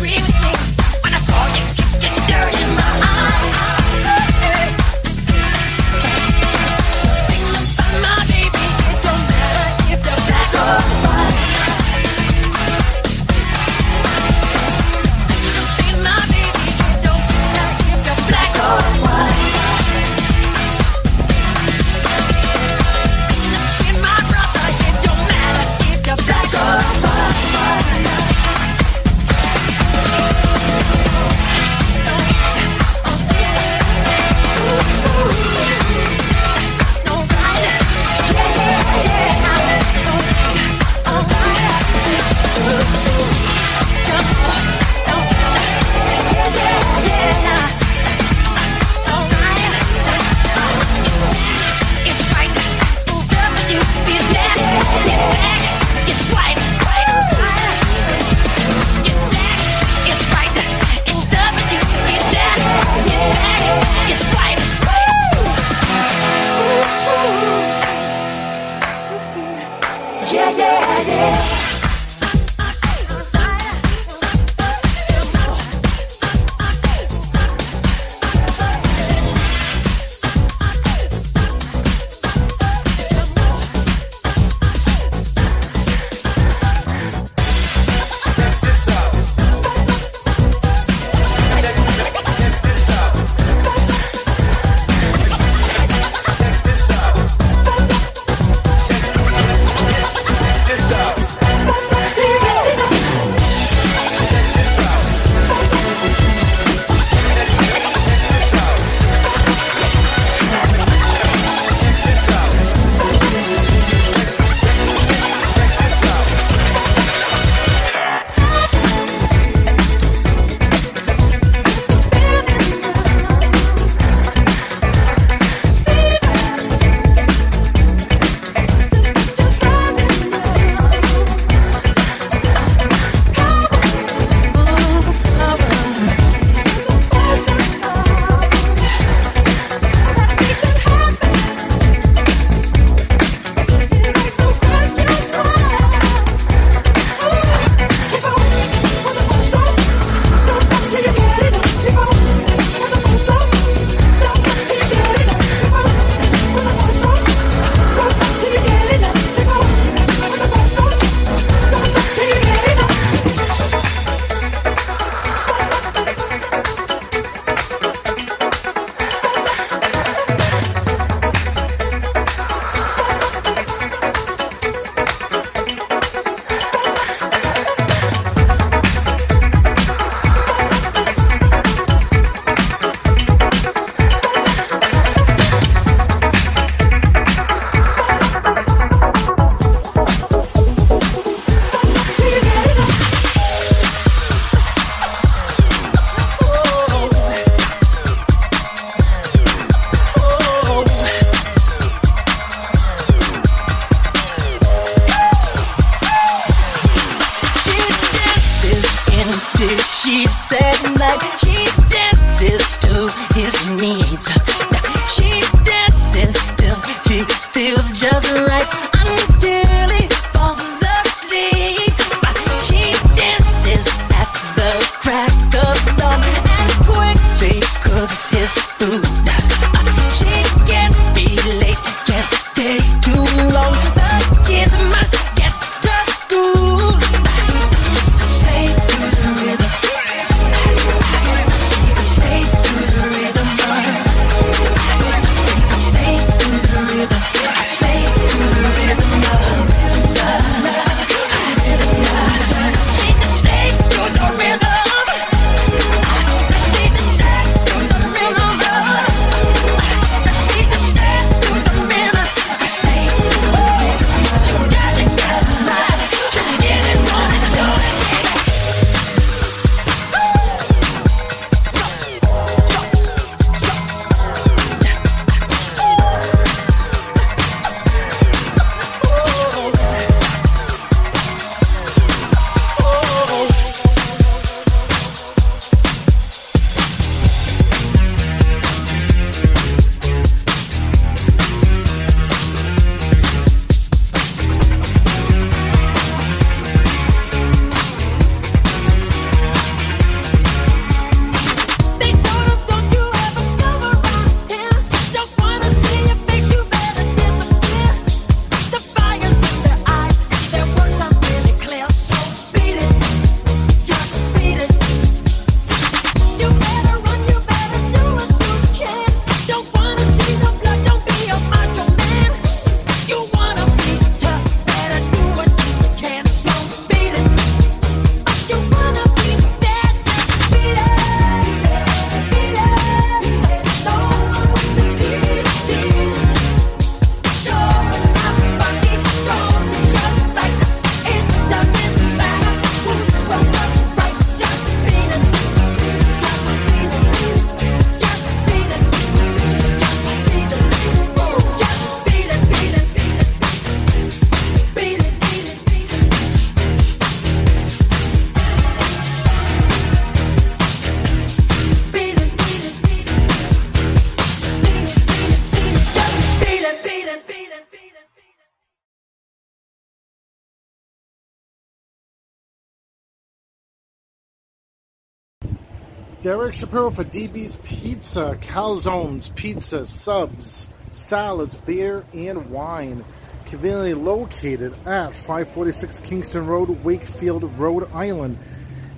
Shapiro for DB's Pizza, calzones, pizza, subs, salads, beer, and wine. Conveniently located at 546 Kingstown Road, Wakefield, Rhode Island.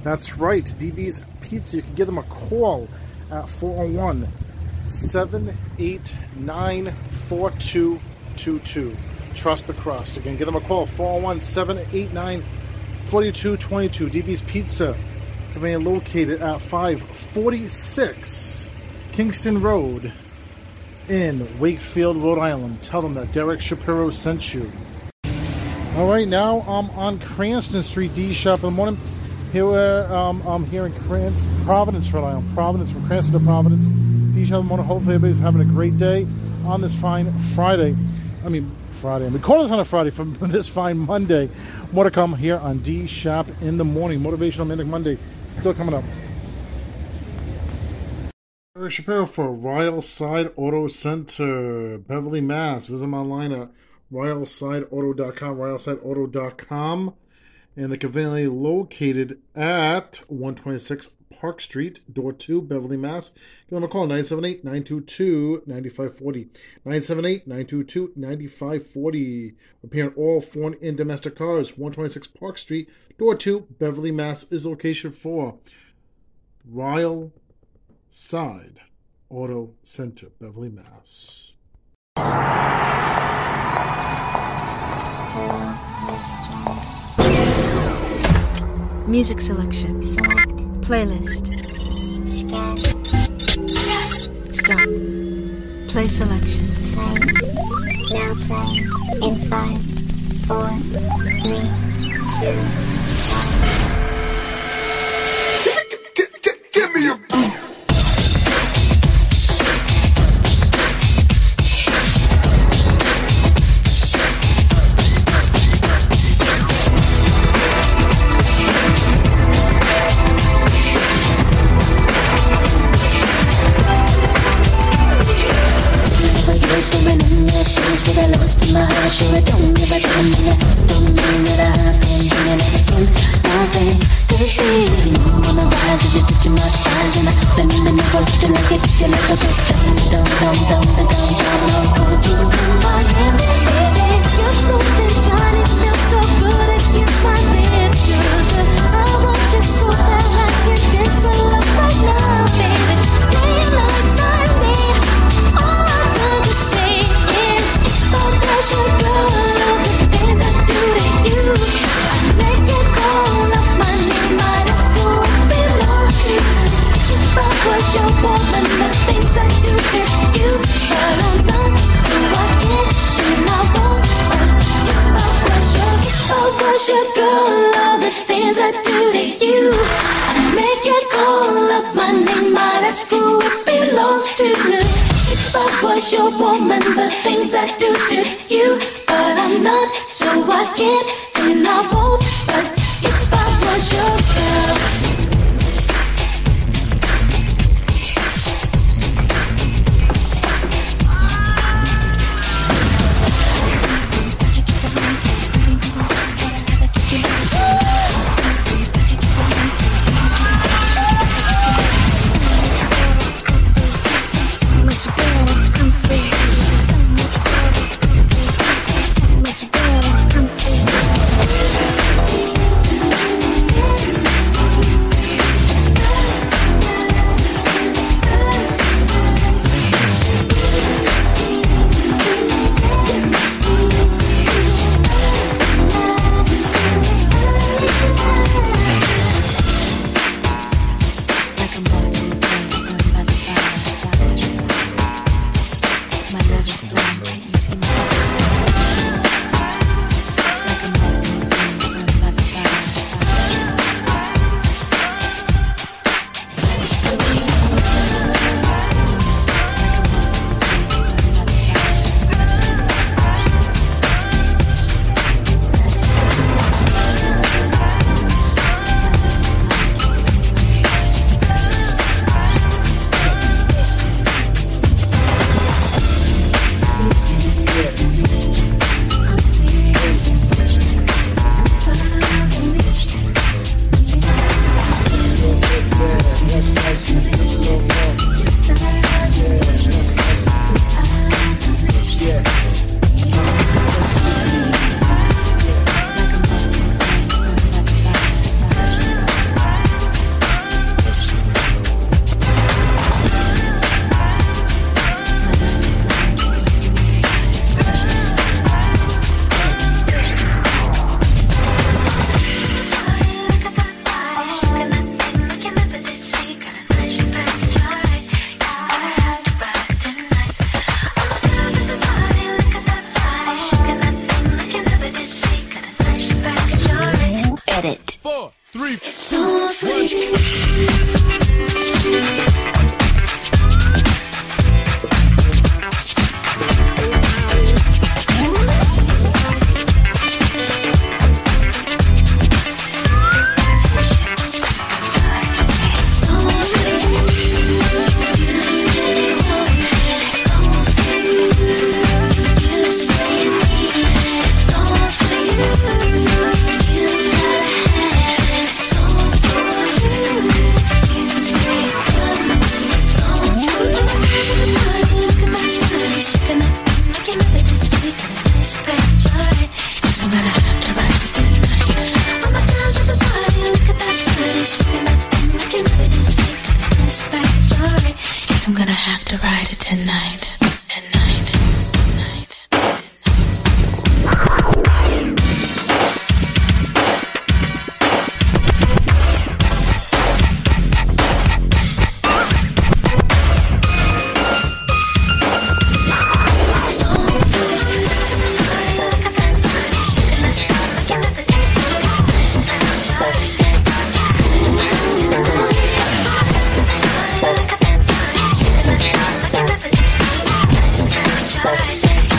That's right, DB's Pizza. You can give them a call at 401 789 4222. Trust the crust. Again, give them a call 401 789 4222. DB's Pizza. Conveniently located at 546 Kingstown Road in Wakefield, Rhode Island. Tell them that Derek Shapiro sent you. All right, now I'm on Cranston Street, D Shop in the morning. Here we're, um, I'm here in Cranston, Providence, Rhode Island. Providence, from Cranston to Providence. D Shop in the morning. Hopefully, everybody's having a great day on this fine Friday. I mean, Friday. We call this on a Friday from this fine Monday. More to come here on D Shop in the morning. Motivational Manic Monday. Still coming up. Shapiro for Royal Side Auto Center, Beverly, Mass. Visit them online at royalsideauto.com, royalsideauto.com. And they're conveniently located at 126 Park Street, door 2, Beverly, Mass. Give them a call, 978-922-9540. 978-922-9540. Repairing all foreign and domestic cars, 126 Park Street, door 2, Beverly, Mass. is location for Royal Side Auto Center, Beverly, Mass. Music selection. Playlist. Stop. Play selection. Now playing in five, four, three, two,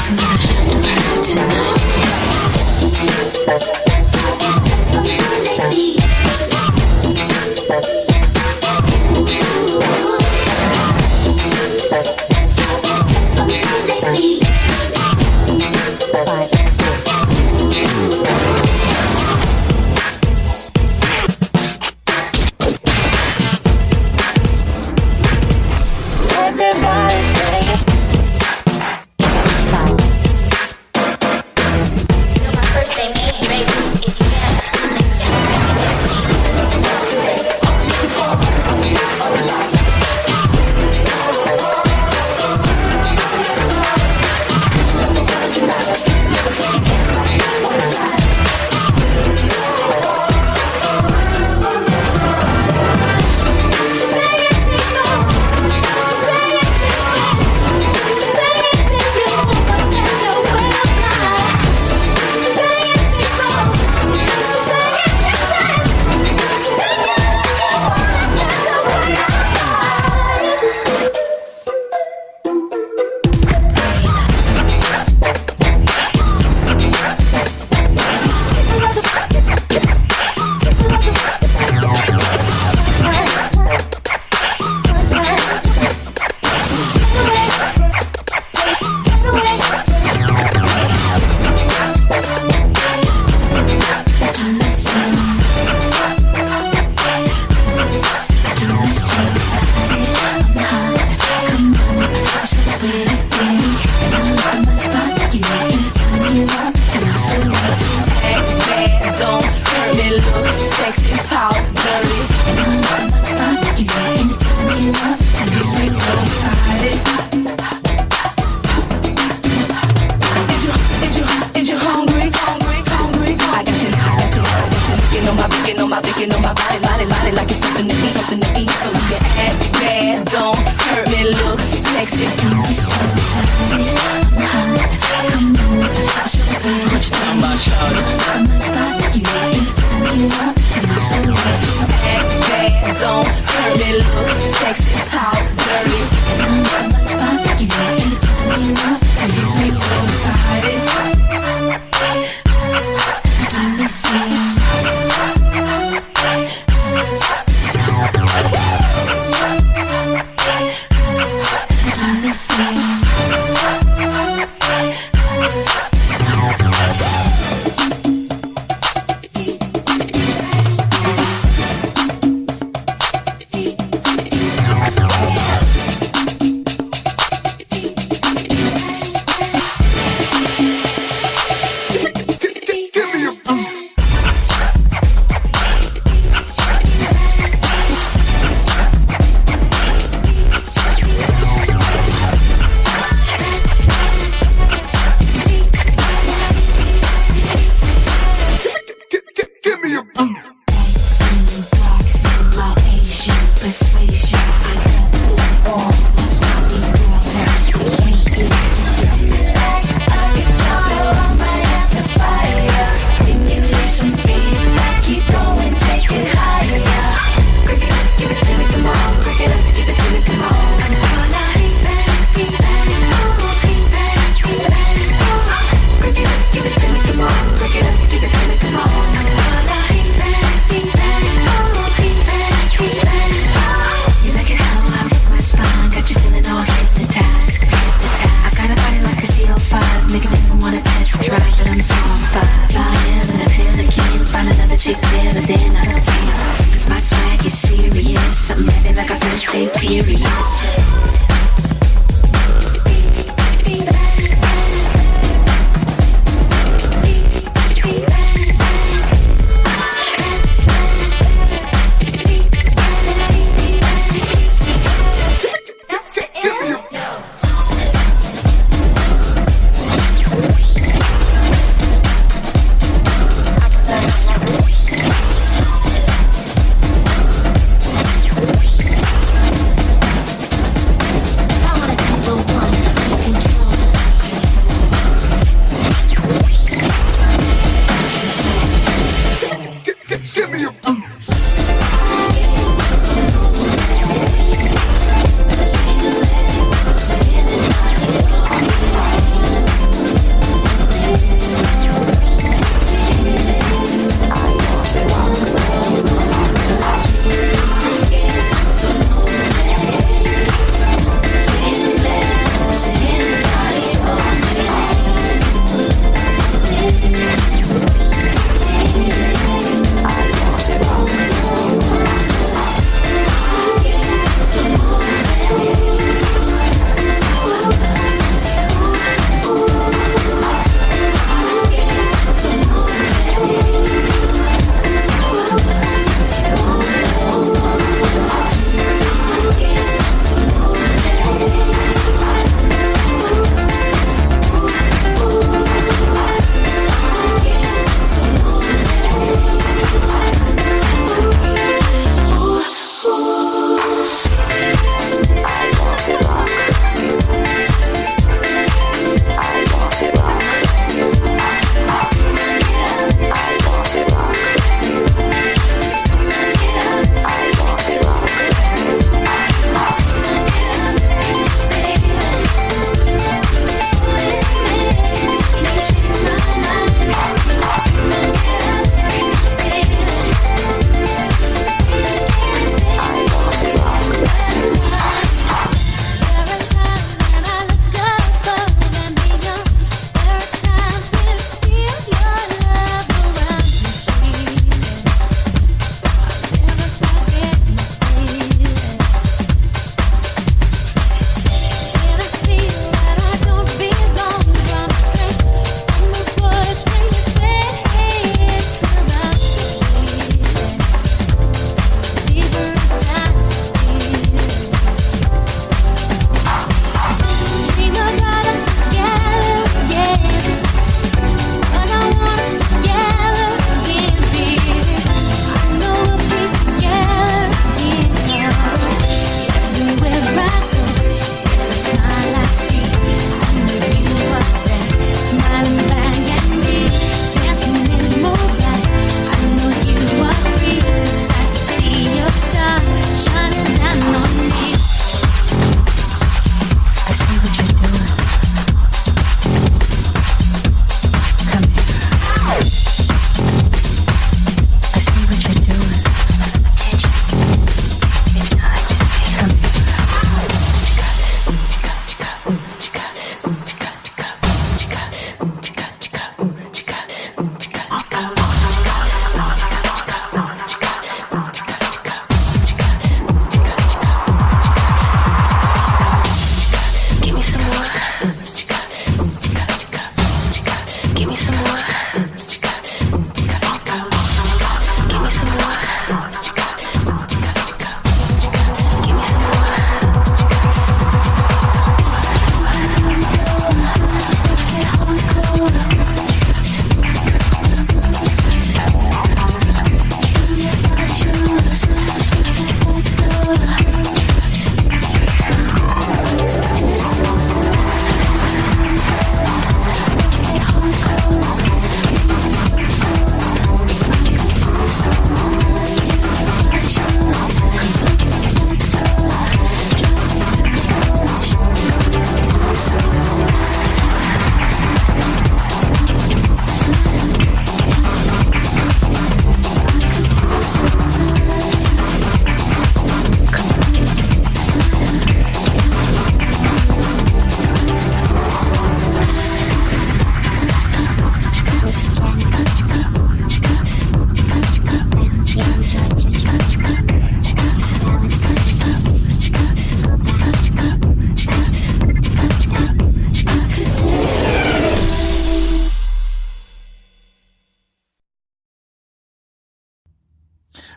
Listen to the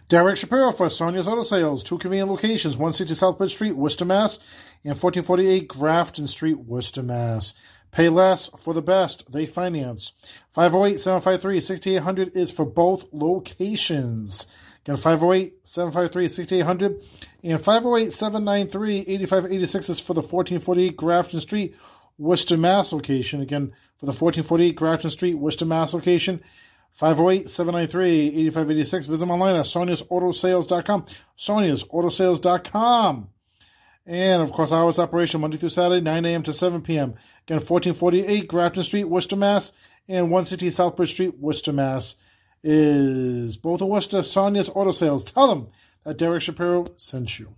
Derek Shapiro for Sonia's Auto Sales. Two convenient locations 160 Southbridge Street, Worcester, Mass. and 1448 Grafton Street, Worcester, Mass. Pay less for the best. They finance. 508 753 6800 is for both locations. Again, 508 753 6800 and 508 793 8586 is for the 1448 Grafton Street, Worcester, Mass location. Again, for the 1448 Grafton Street, Worcester, Mass location. 508 793 8586. Visit them online at soniasautosales.com. Soniasautosales.com. And of course, hours operation Monday through Saturday, 9 a.m. to 7 p.m. Again, 1448 Grafton Street, Worcester, Mass. and 160 Southbridge Street, Worcester, Mass. is both in Worcester, Sonia's Auto Sales. Tell them that Derek Shapiro sent you.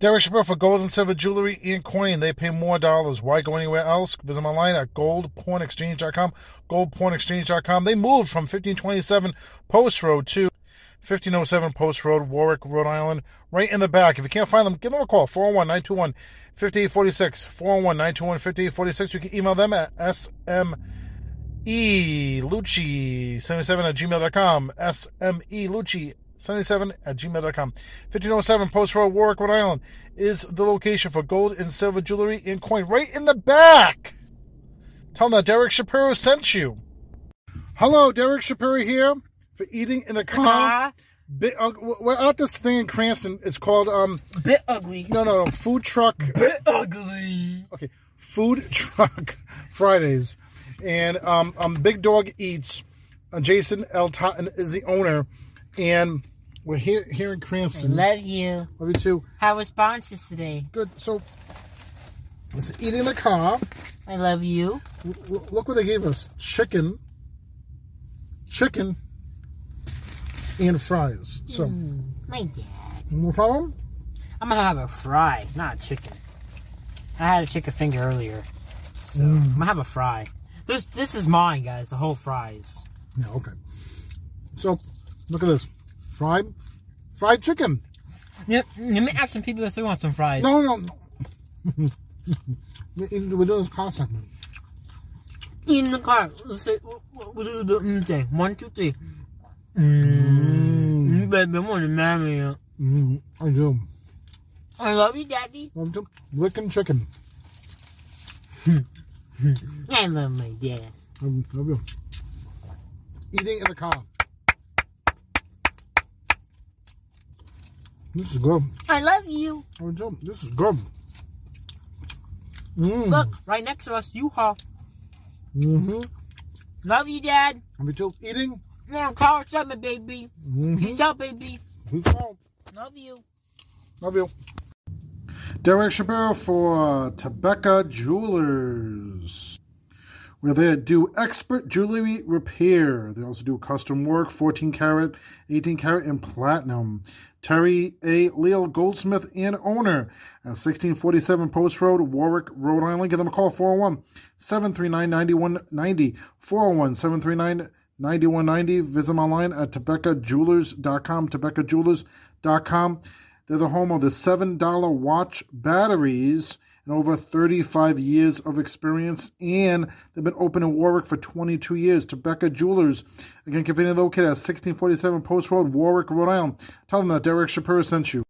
Derek Shapiro for gold and silver jewelry and coin. They pay more dollars. Why go anywhere else? Visit them online at goldpawnexchange.com. Goldpawnexchange.com. They moved from 1527 Post Road to 1507 Post Road, Warwick, Rhode Island, right in the back. If you can't find them, give them a call 401 921 5846. 401 921 5846. You can email them at smelucci77 at gmail.com. smelucci 77 at gmail.com. 1507 Post Road, Warwick, Rhode Island is the location for gold and silver jewelry and coin right in the back. Tell them that Derek Shapiro sent you. Hello, Derek Shapiro here for eating in the car. Bit, uh, we're at this thing in Cranston. It's called um. Bit ugly. No, no, no. Food truck. Bit ugly. Okay, food truck Fridays, and um, um, Big Dog Eats. Uh, Jason L. Totten is the owner, and we're here here in Cranston. I Love you. Love you too. How was sponsors today? Good. So, let's the car. I love you. L- look what they gave us: chicken, chicken, and fries. So, Mm, my dad. no problem. I'm gonna have a fry, not a chicken. I had a chicken finger earlier, so Mm. I'm gonna have a fry. This this is mine, guys. The whole fries. Yeah. Okay. So, look at this: fried, fried chicken. Yep. Let me have some people if they want some fries. No, no, no. We're doing this car segment. In the car. Let's say, what do the mm thing? One, two, three. Mm. Baby, I want to marry you. Mm, I do. I love you, Daddy. Love to licking chicken. I love my dad. I love you. Eating in the car. This is good. I love you. I do. This is good. Mm. Look, right next to us, U-Haul. Mm-hmm. Love you, Dad. Are we still eating? Yeah, car seven, baby. Mhm. Peace out, baby. Peace out. Love you. Love you. Derek Shapiro for Tebecca Jewelers, where they do expert jewelry repair. They also do custom work, 14 karat, 18 karat, and platinum. Terry A. Leal Goldsmith and owner at 1647 Post Road, Warwick, Rhode Island. Give them a call 401 739 9190. 401 739 9190. Visit them online at TebeccaJewelers.com. They're the home of the $7 watch batteries and over 35 years of experience. And they've been open in Warwick for 22 years. Tebecca Jewelers. Again, conveniently located at 1647 Post Road, Warwick, Rhode Island. Tell them that Derek Shapiro sent. You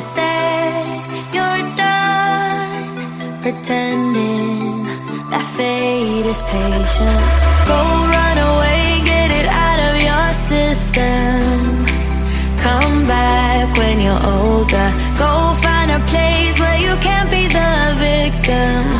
you said you're done pretending that fate is patient. Go run away, get it out of your system. Come back when you're older. Go find a place where you can't be the victim.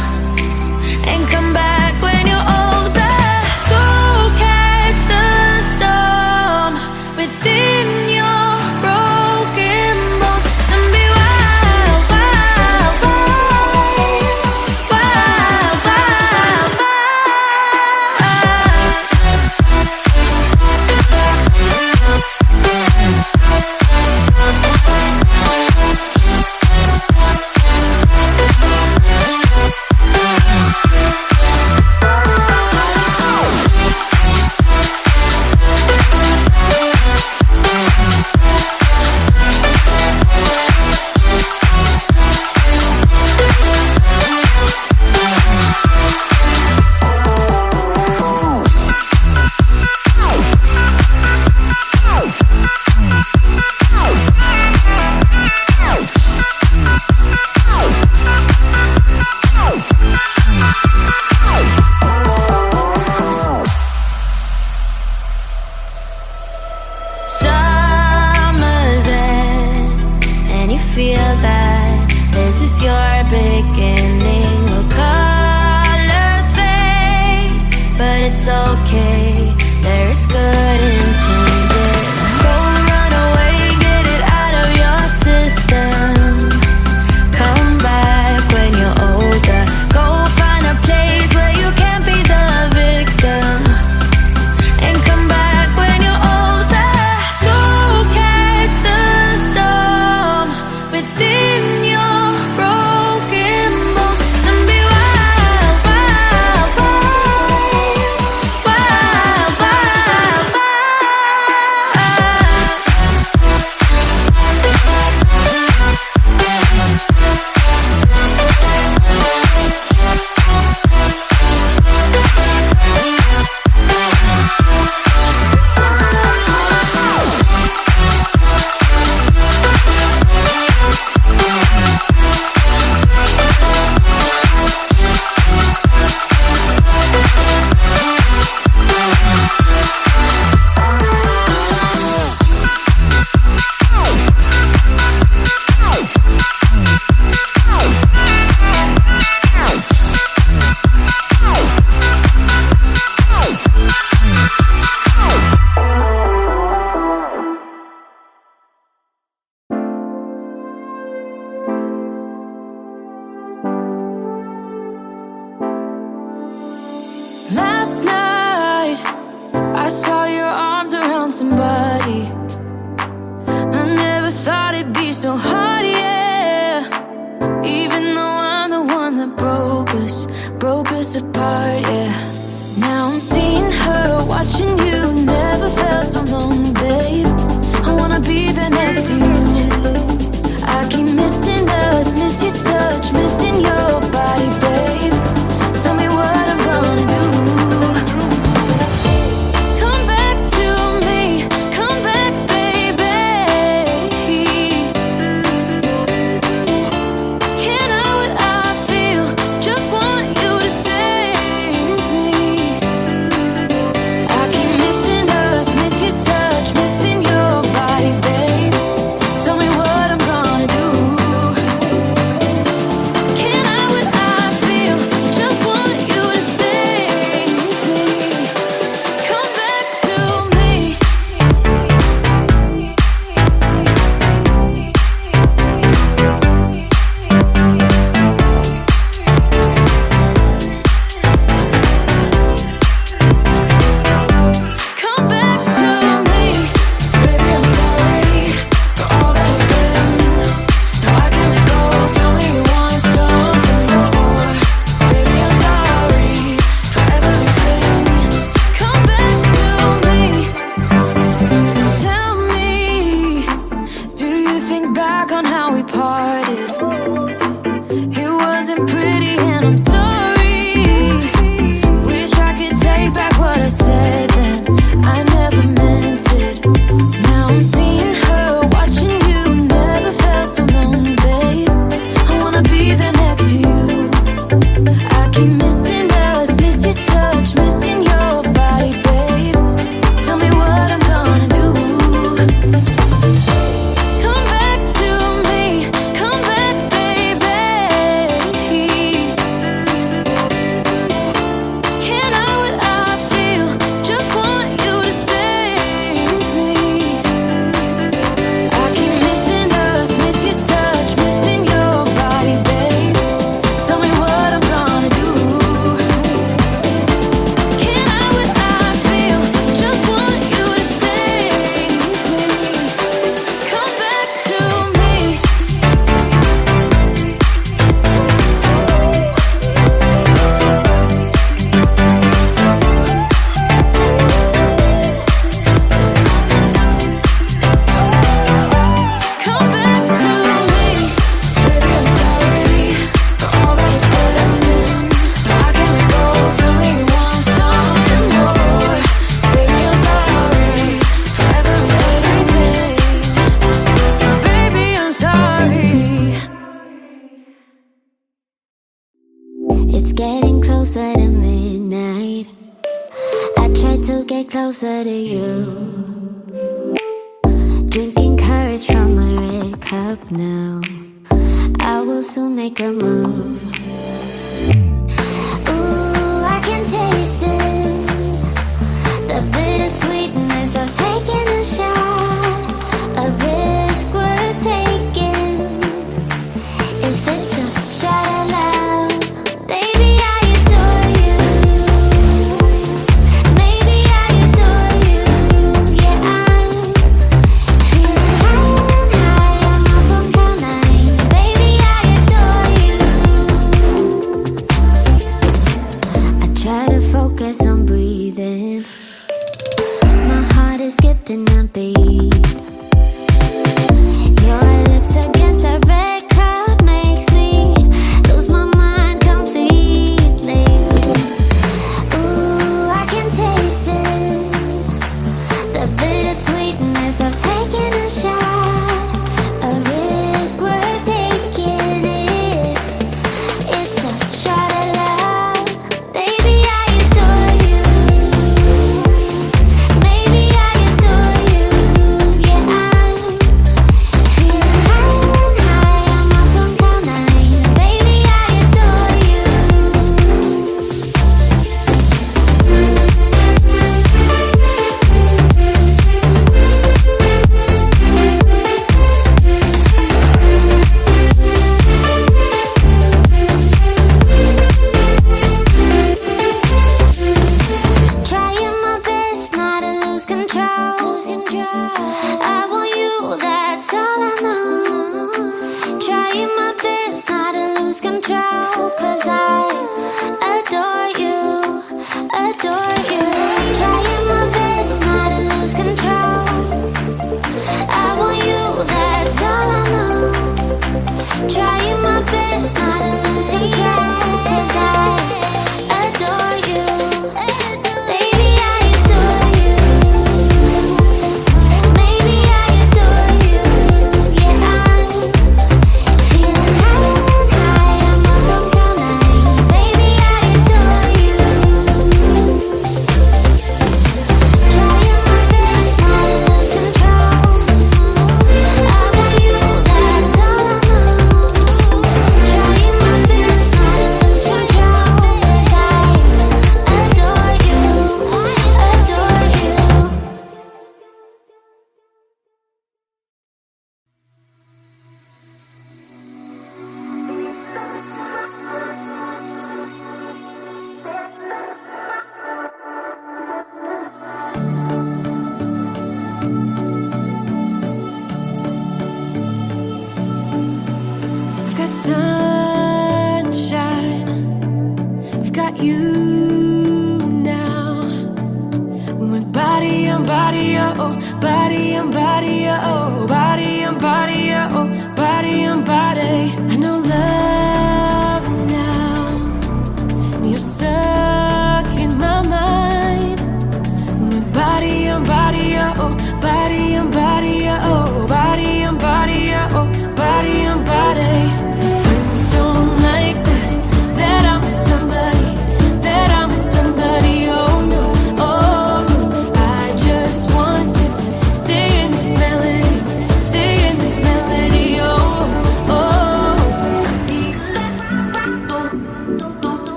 Closer to you.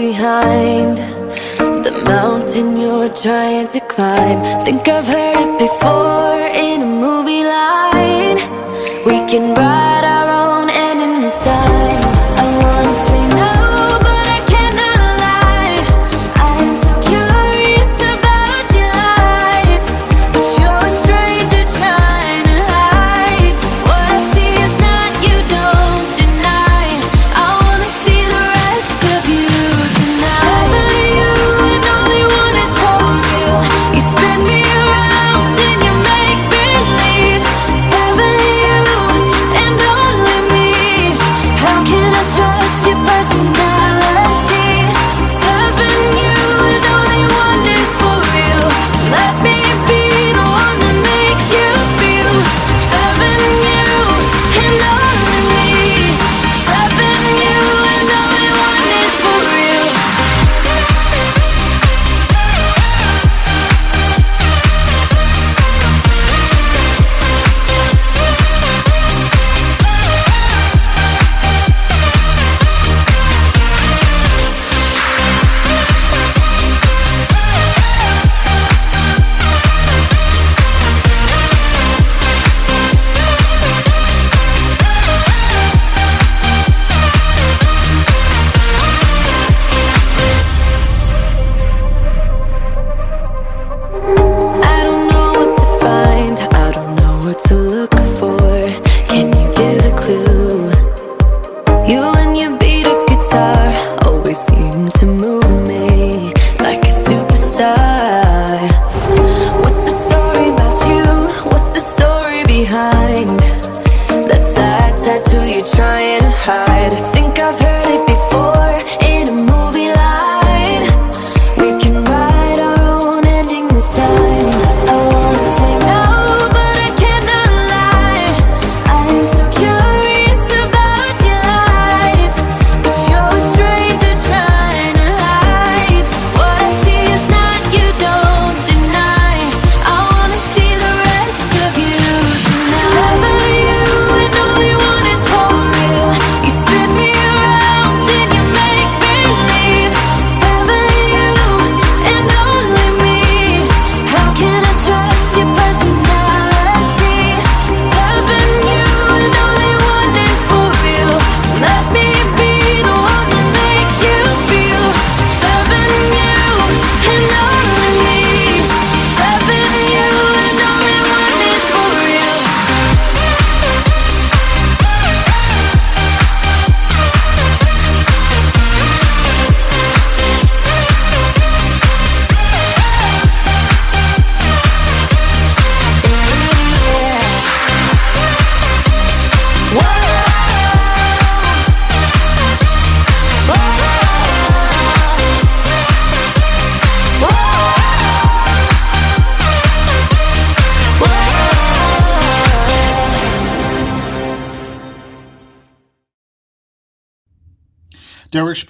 behind the mountain you're trying to climb. Think I've heard it before in a movie line. We can ride our own, and in this time.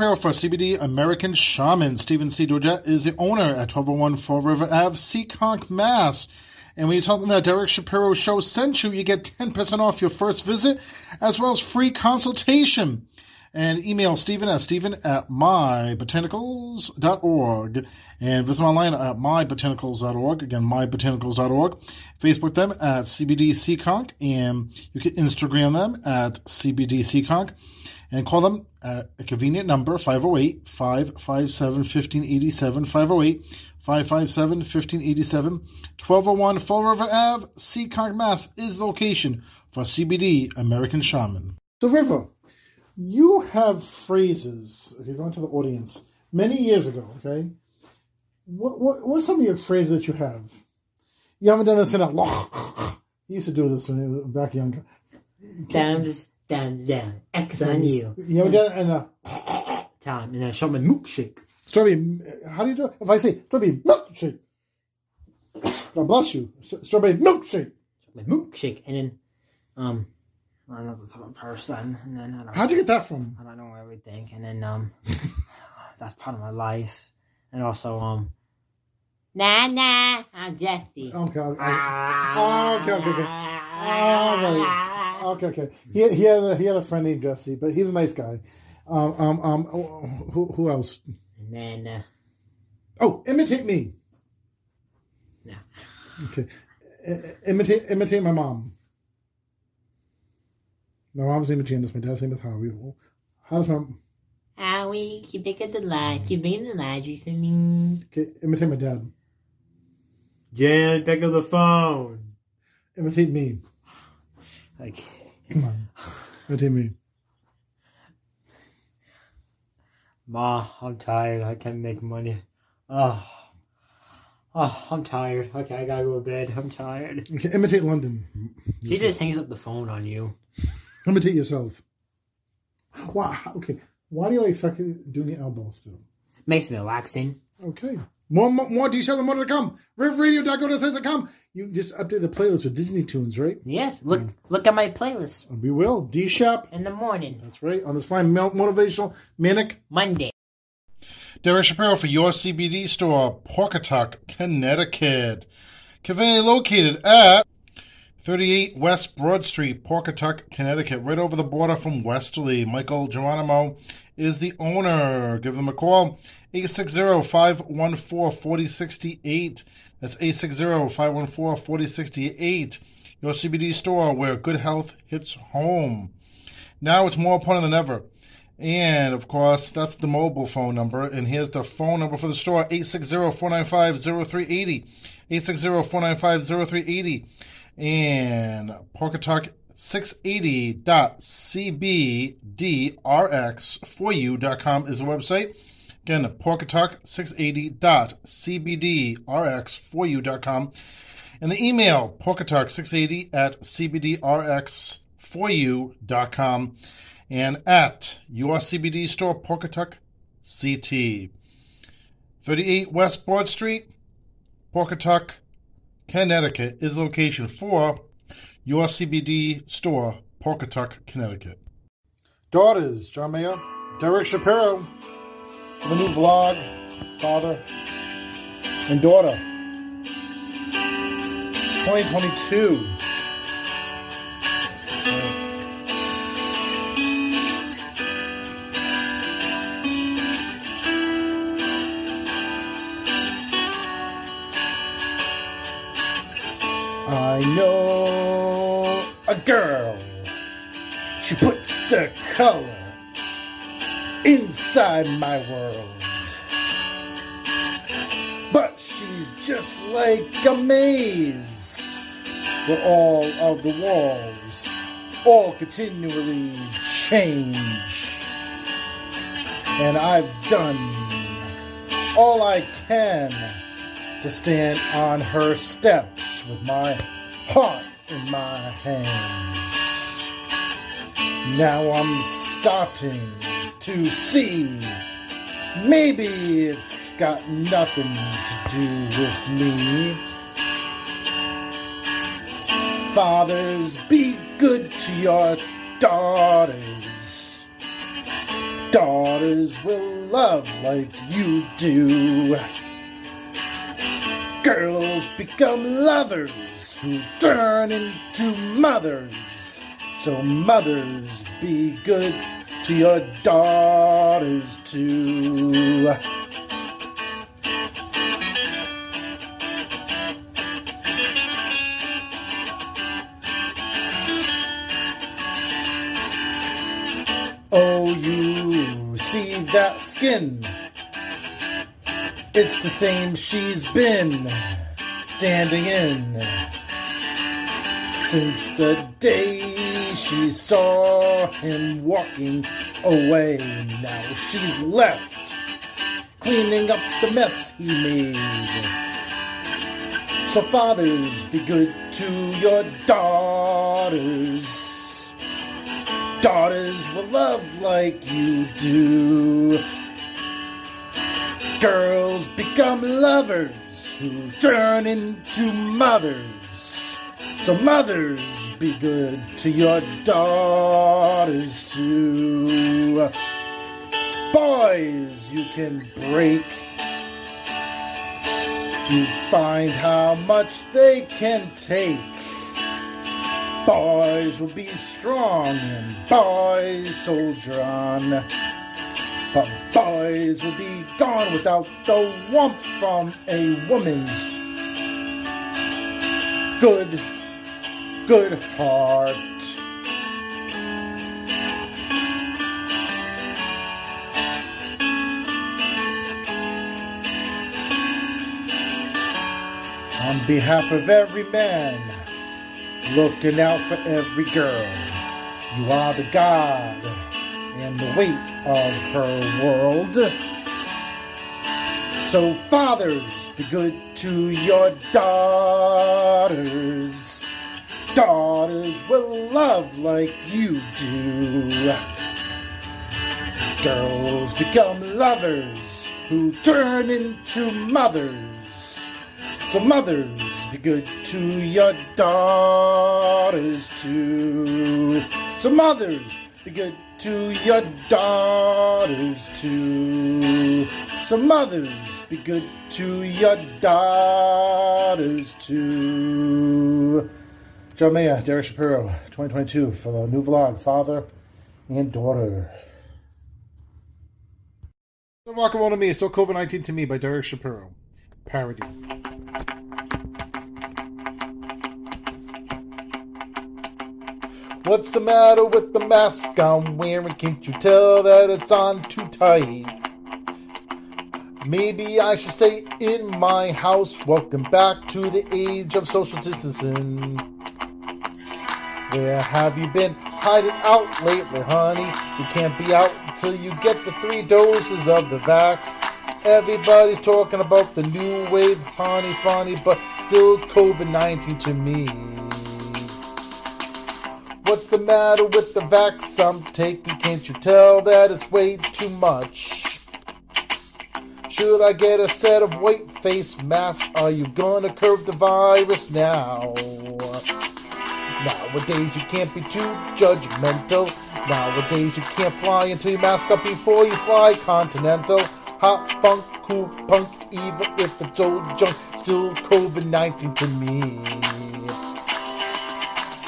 Shapiro for CBD American Shaman. Stephen C. Doja is the owner at 1201 Fall River Ave, Seekonk, Mass. And when you tell them that Derek Shapiro show sent you, you get 10% off your first visit, as well as free consultation. And email Stephen at Stephen at mybotanicals.org. And visit online at mybotanicals.org. Again, mybotanicals.org. Facebook them at CBD Seekonk. And you can Instagram them at CBD Seekonk and call them at a convenient number 508 557 1587 508 557 1587 1201 Fall River Ave, Seekonk, Mass is the location for CBD American Shaman. So, River, you have phrases, okay, going to the audience, many years ago, okay? What, what What's some of your phrases that you have? You haven't done this in a long. You used to do this when you were back younger. Thumbs, thumbs down. X on you. You haven't done it in a Time. And I shot my milkshake. strawberry. How do you do it? If I say strawberry milkshake, God bless you. Strawberry milkshake. My milkshake. And then, um, another type of person. And then I don't How'd you get that from? I don't know everything. And then, um, that's part of my life. And also, um, nah, nah, I'm Jesse. Okay. Okay. Okay. Okay. Okay. All right. Okay. Okay. He, he had a, he had a friend named Jesse, but he was a nice guy. Um. Um. um who who else? And then, uh, Oh, imitate me. No. Okay. I- imitate imitate my mom. My mom's name is Janice. My dad's name is Howie. How does my Howie, keep pick up the line. Keep bringing the for me. okay? Imitate my dad. Jan, pick up the phone. Imitate me. Like, Come on. Imitate me. Ma, I'm tired. I can't make money. Oh, oh, I'm tired. Okay, I gotta go to bed. I'm tired. Okay. Imitate London. She just hangs up the phone on you. Imitate yourself. Wow. Okay. Why do you like sucking doing the elbow still? Makes me relaxing. Okay. More, more, more details and more to come. RivRadio.co.com. You just update the playlist with Disney tunes, right? Yes, look mm. look at my playlist We will. D Shop. in the morning. That's right. On this fine mel- motivational manic Monday. Derek Shapiro for your CBD store, Pawcatuck, Connecticut. Conveniently located at 38 West Broad Street, Pawcatuck, Connecticut, right over the border from Westerly. Michael Geronimo is the owner. Give them a call. 860-514-4068. That's 860-514-4068. Your CBD store where good health hits home. Now it's more important than ever. And of course, that's the mobile phone number. And here's the phone number for the store 860 495 0380. 860 495 0380. And Pawcatuck 680.cbdrx4u.com is the website. Again, pawcatuck680.cbdrx4u.com. And the email, pawcatuck680 at cbdrx4u.com. And at your CBD store, Pawcatuck CT. 38 West Broad Street, Pawcatuck, Connecticut is location for your CBD store, Pawcatuck, Connecticut. Daughters, John Mayer, Derek Shapiro, the new vlog, father and daughter. 2022. I know a girl. She puts the color inside my world. But she's just like a maze where all of the walls all continually change. And I've done all I can to stand on her steps with my heart in my hands. Now I'm starting to see maybe it's got nothing to do with me. Fathers, be good to your daughters. Daughters will love like you do. Girls become lovers who turn into mothers. So, mothers, be good to your daughters too. Oh, you see that skin? It's the same she's been standing in since the day she saw him walking away. Now she's left cleaning up the mess he made. So, fathers, be good to your daughters. Daughters will love like you do. Girls become lovers who turn into mothers. So, mothers, be good to your daughters too. Boys, you can break. You find how much they can take. Boys will be strong and boys soldier on. But boys will be gone without the warmth from a woman's good, good heart. On behalf of every man, looking out for every girl, you are the God and the weight of her world. So, fathers, be good to your daughters. Daughters will love like you do. Girls become lovers who turn into mothers. So, mothers, be good to your daughters too. So, mothers, be good to your daughters too. So, mothers, be good to your daughters too. John Mayer, Derek Shapiro, 2022 for the new vlog, Father and Daughter. Still rock and roll to me, it's still COVID 19 to me by Derek Shapiro. Parody. What's the matter with the mask I'm wearing? Can't you tell that it's on too tight? Maybe I should stay in my house. Welcome back to the age of social distancing. Where have you been hiding out lately, honey? You can't be out until you get the three doses of the vax. Everybody's talking about the new wave, honey, funny, but still COVID 19 to me. What's the matter with the vax I'm taking? Can't you tell that it's way too much? Should I get a set of white face masks? Are you gonna curb the virus now? Nowadays you can't be too judgmental. Nowadays you can't fly until you mask up before you fly continental. Hot funk, cool punk, even if it's old junk, still COVID 19 to me.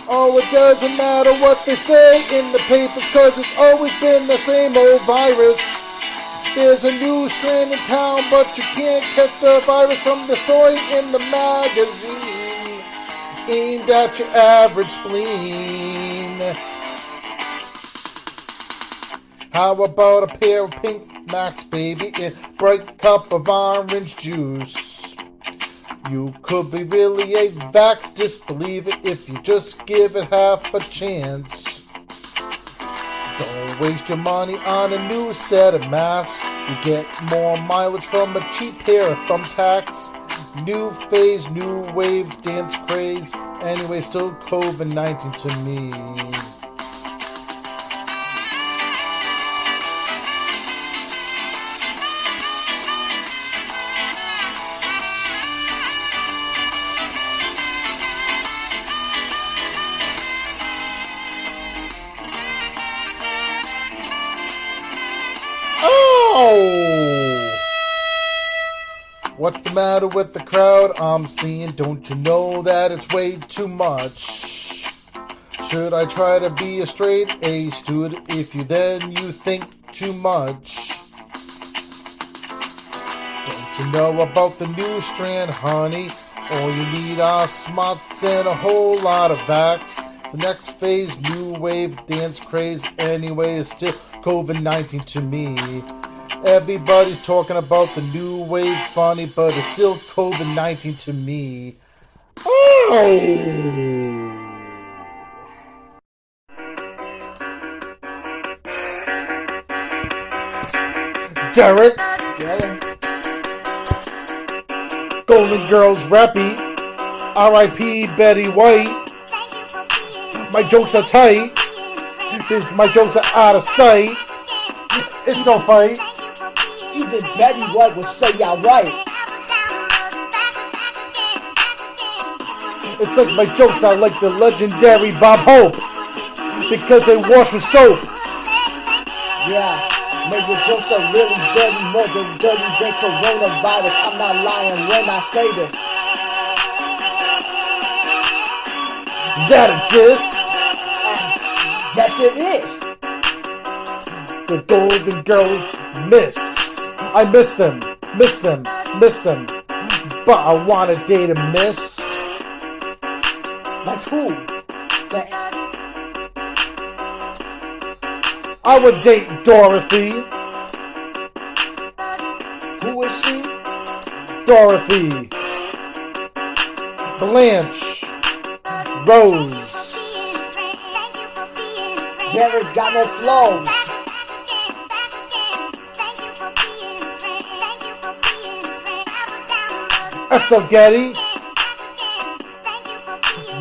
Oh, it doesn't matter what they say in the papers, cause it's always been the same old virus. There's a new strain in town, but you can't catch the virus from the story in the magazine. Aimed at your average spleen. How about a pair of pink masks, baby, in bright cup of orange juice? You could be really a vax disbeliever if you just give it half a chance. Don't waste your money on a new set of masks. You get more mileage from a cheap pair of thumbtacks. New phase, new wave, dance craze. Anyway, still COVID 19 to me. What's the matter with the crowd I'm seeing? Don't you know that it's way too much? Should I try to be a straight A student if you then you think too much? Don't you know about the new strand, honey? All you need are smarts and a whole lot of vax. The next phase, new wave, dance craze, anyway, is still COVID 19 to me. Everybody's talking about the new wave funny, but it's still COVID 19 to me. Oh! Derek. Golden Girls Rappy. R.I.P. Betty White. My jokes are tight. This, my jokes are out of sight. It's no fight. Even Betty White would say y'all right. It's like my jokes are like the legendary Bob Hope. Because they wash with soap. Yeah, your jokes are really dirty, more than dirty than coronavirus. I'm not lying when I say this. Is that a diss? Yes, it is. The Golden Girls miss. I miss them, miss them, miss them. But I want a day to miss. Like who? That I would date Dorothy. who is she? Dorothy. Blanche. Rose. Derek got no flows. Estelle Getty.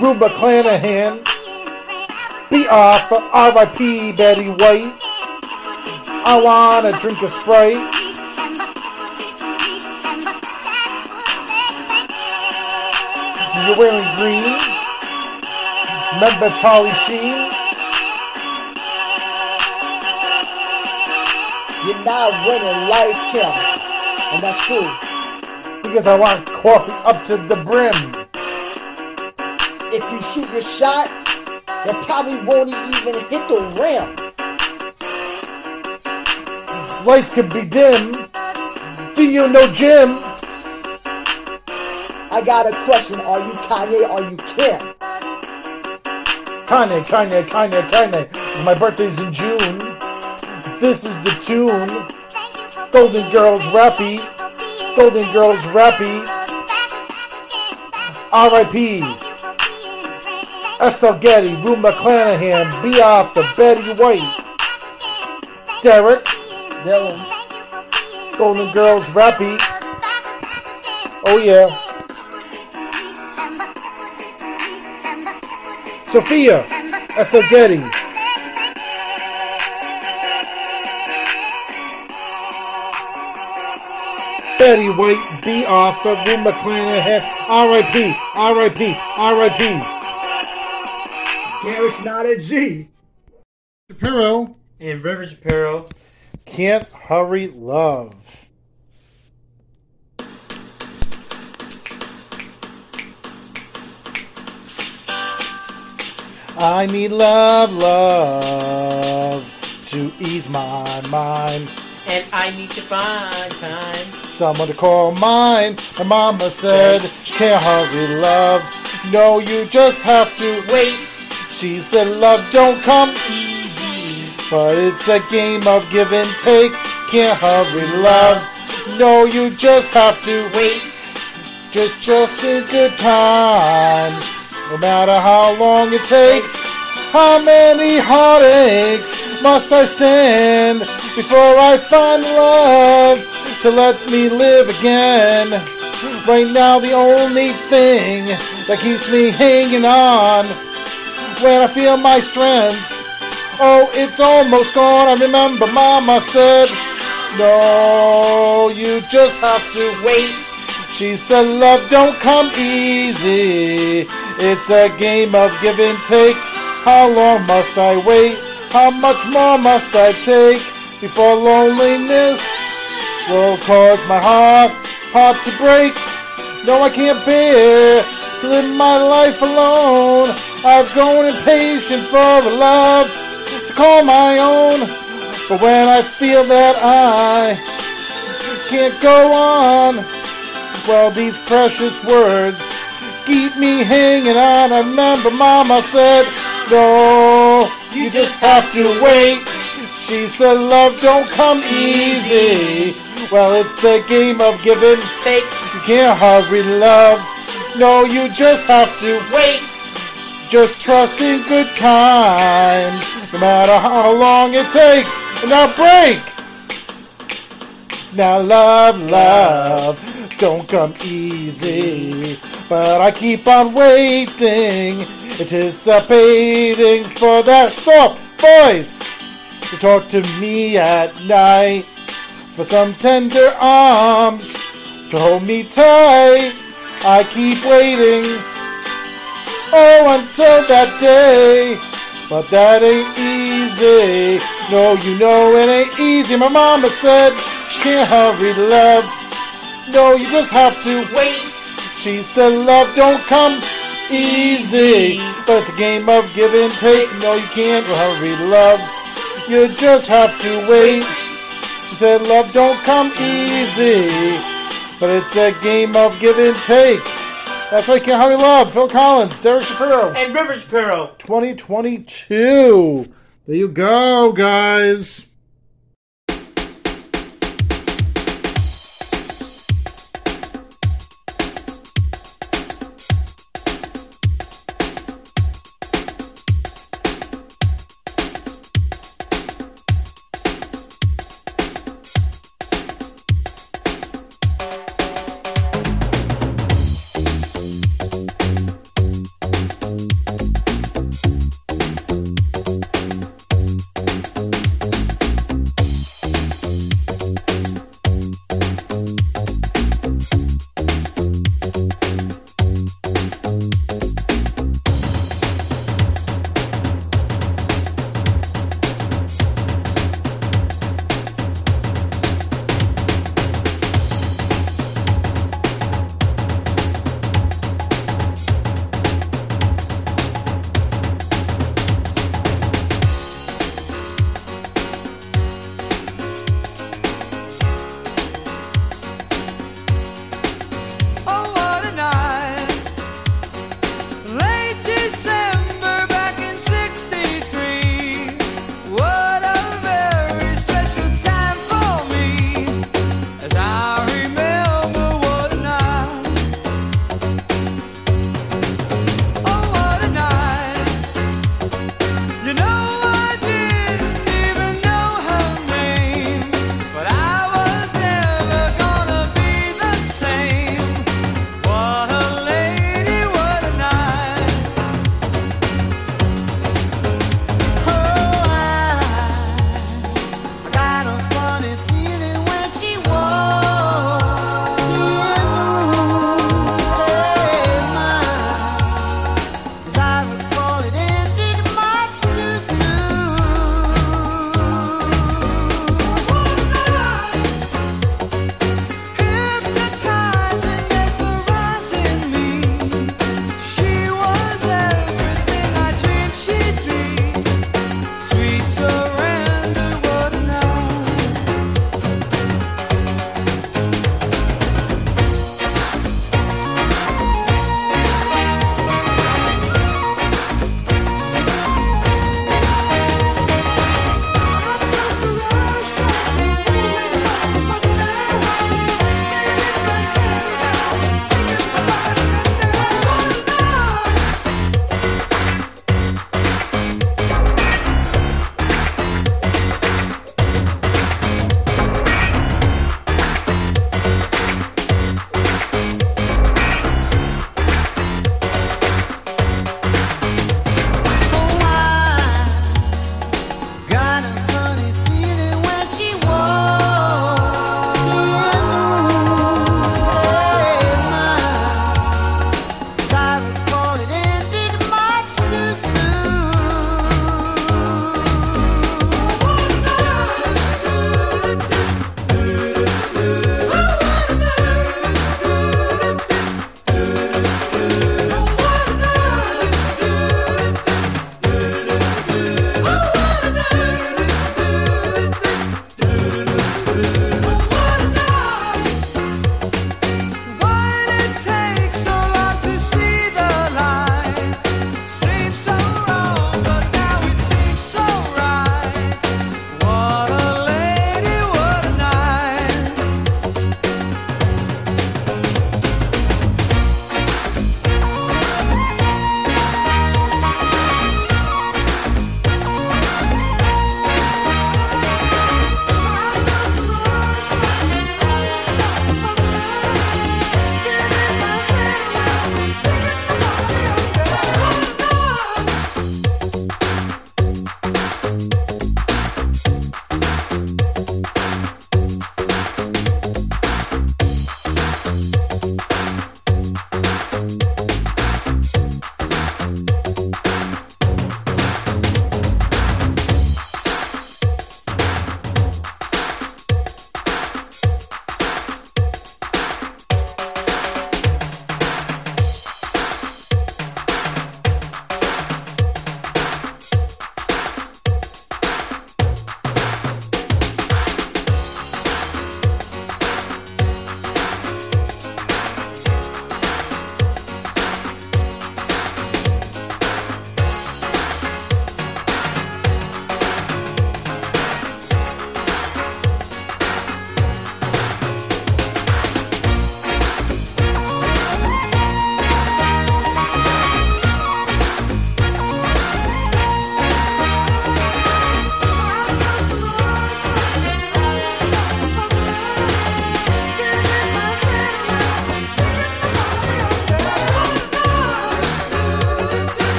Rue McClanahan. BR for R.I.P. Betty White. I want a drink of Sprite. You're wearing green. Remember Charlie Sheen? You're not winning life, him. And that's true. Because I want coffee up to the brim. If you shoot your shot, you probably won't even hit the rim. Lights can be dim. Do you know Jim? I got a question. Are you Kanye? Are you Kim? Kanye, Kanye, Kanye, Kanye. My birthday's in June. This is the tune. Golden Girls Rappy. Golden Girls Rappy. R.I.P. Estelle Getty, Rue McClanahan, Bioff, the Betty White, Derek, Dylan, Golden Girls, Rappy. Oh yeah. Sophia, Estelle Getty. Betty White, Bea Arthur, Rue McClanahan, R.I.P., R.I.P., R.I.P. Garrett's not a G. Shapiro. And River Shapiro. Can't hurry love. I need love, love to ease my mind. And I need to find time. Someone to call mine. My mama said, can't hurry love. No, you just have to wait. She said, love don't come easy. But it's a game of give and take. Can't hurry love. No, you just have to wait. Just, just a good time. No matter how long it takes. How many heartaches must I stand before I find love to let me live again? Right now, the only thing that keeps me hanging on when I feel my strength. Oh, it's almost gone. I remember Mama said, No, you just have to wait. She said, Love don't come easy. It's a game of give and take. How long must I wait? How much more must I take before loneliness will cause my heart, heart to break? No, I can't bear to live my life alone. I've grown impatient for a love to call my own. But when I feel that I can't go on, well, these precious words keep me hanging on. I remember Mama said, No, you just have to wait. She said, Love don't come easy. Well, it's a game of give and take. You can't hurry love. No, you just have to wait. Just trust in good times, no matter how long it takes. And now break. Now love, love, don't come easy. But I keep on waiting, anticipating for that soft voice to talk to me at night. For some tender arms to hold me tight. I keep waiting, oh, until that day. But that ain't easy. No, you know it ain't easy. My mama said, can't hurry, love. No, you just have to wait. She said, love don't come easy. But it's a game of give and take. No, you can't hurry, love. You just have to wait. She said, love don't come easy. But it's a game of give and take. That's why you can't hurry, love. Phil Collins, Derek Shapiro. And River Shapiro. 2022. There you go, guys.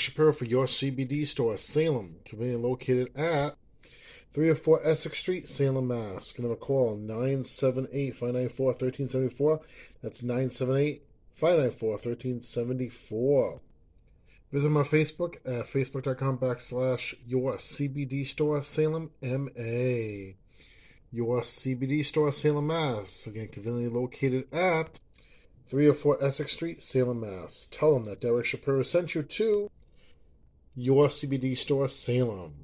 Shapiro for your CBD store, Salem, conveniently located at 304 Essex Street, Salem, Mass. Give them a call, 978 594 1374. That's 978 594 1374. Visit my Facebook at facebook.com backslash your CBD store, Salem, MA. Your CBD store, Salem, Mass. Again, conveniently located at 304 Essex Street, Salem, Mass. Tell them that Derek Shapiro sent you to your CBD store, Salem.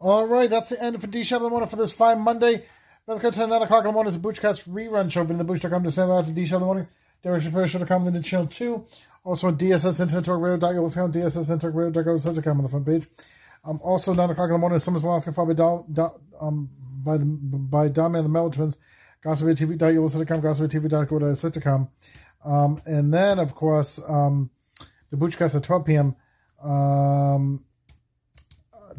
All right, that's the end for D Shop in the morning for this fine Monday. Let's go to 9 o'clock in the morning. It's a Boochcast rerun show. The Booch.com to send out to D Shop in the morning. Derek Shapiro Show.com, then to channel 2. Also on DSS Internet Talk Radio.com, DSS Internet Radio.com on the front page. Um, also, 9 o'clock in the morning, Summers Alaska, followed by, Dom, Dom, um, by, the, by Dom and the Mellow Twins. GospelTV.com, GospelTV.com. Um, and then, of course, um, the Boochcast at 12 p.m. Um,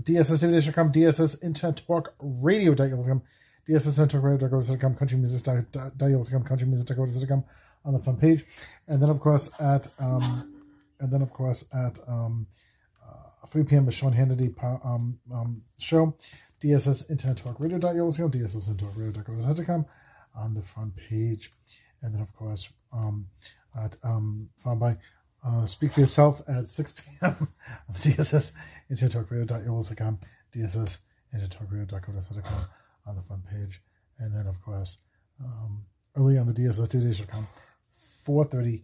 DSS.com, DSS Internet Talk Radio Radio.com, DSS Internet Talk Radio Radio.com, Country Music.com, Country Music.com on the front page. And then, of course, at, um, and then, of course, at, um, uh, 3 p.m. the Sean Hannity um, um, show, DSS Internet Talk Radio Radio.com, DSS Internet Talk Radio Radio.com on the front page. And then, of course, um, at, um, found by uh, Speak for Yourself at 6 p.m. on the DSS Internet Talk Radio.com, DSS Internet Talk Radio.com on the front page. And then, of course, um, early on the DSS DSS.com, 4.30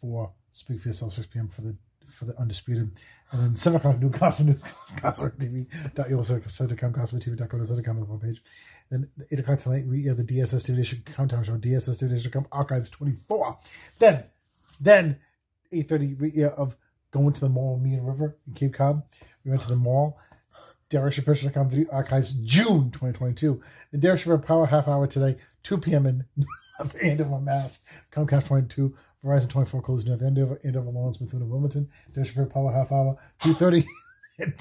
for Speak for Yourself, 6 p.m. for the for the Undisputed. And then 7 o'clock, new Gospel News, GospelTV.com, GospelTV.com on the front page. Then 8 o'clock tonight, we have the DSS Division Countdown Show, DSS DSS.com, Archives 24. Then, then 8.30 we hear of going to the mall in Mean River in Cape Cod. We went to the mall. Derek Shapiro.com Video Archives, June 2022. The Derek Shapiro Power Half Hour today, 2 p.m. in the end of a mass. Comcast 22, Verizon 24 closing at the end of end of Lawrence Methuen Wilmington. Derek Shapiro Power Half Hour, 2.30 10,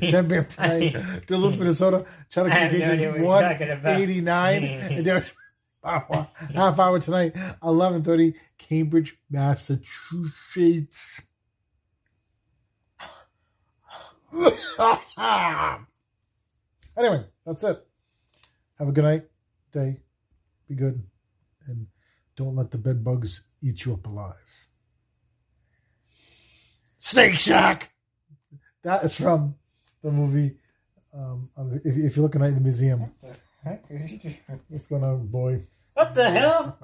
10 p.m. tonight. Duluth, Minnesota. No Communications what you're talking about. 189. and Derek Power Half Hour tonight, 11.30, Cambridge, Massachusetts. anyway, that's it. Have a good night, day. Be good. And don't let the bed bugs eat you up alive. Snake Shack! That is from the movie. Um, if, if you're looking at the museum, what's going on, boy? What the hell?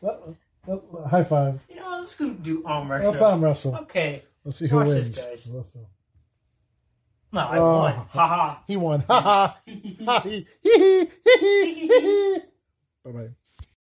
Well, well, high five. You know, let's go do arm wrestle. Let's arm wrestle. Okay. Let's see who Watch wins. this, guys. No, I Oh. won. Ha ha. He won. Ha ha. Ha, he, he, he, he, he, he. Bye bye.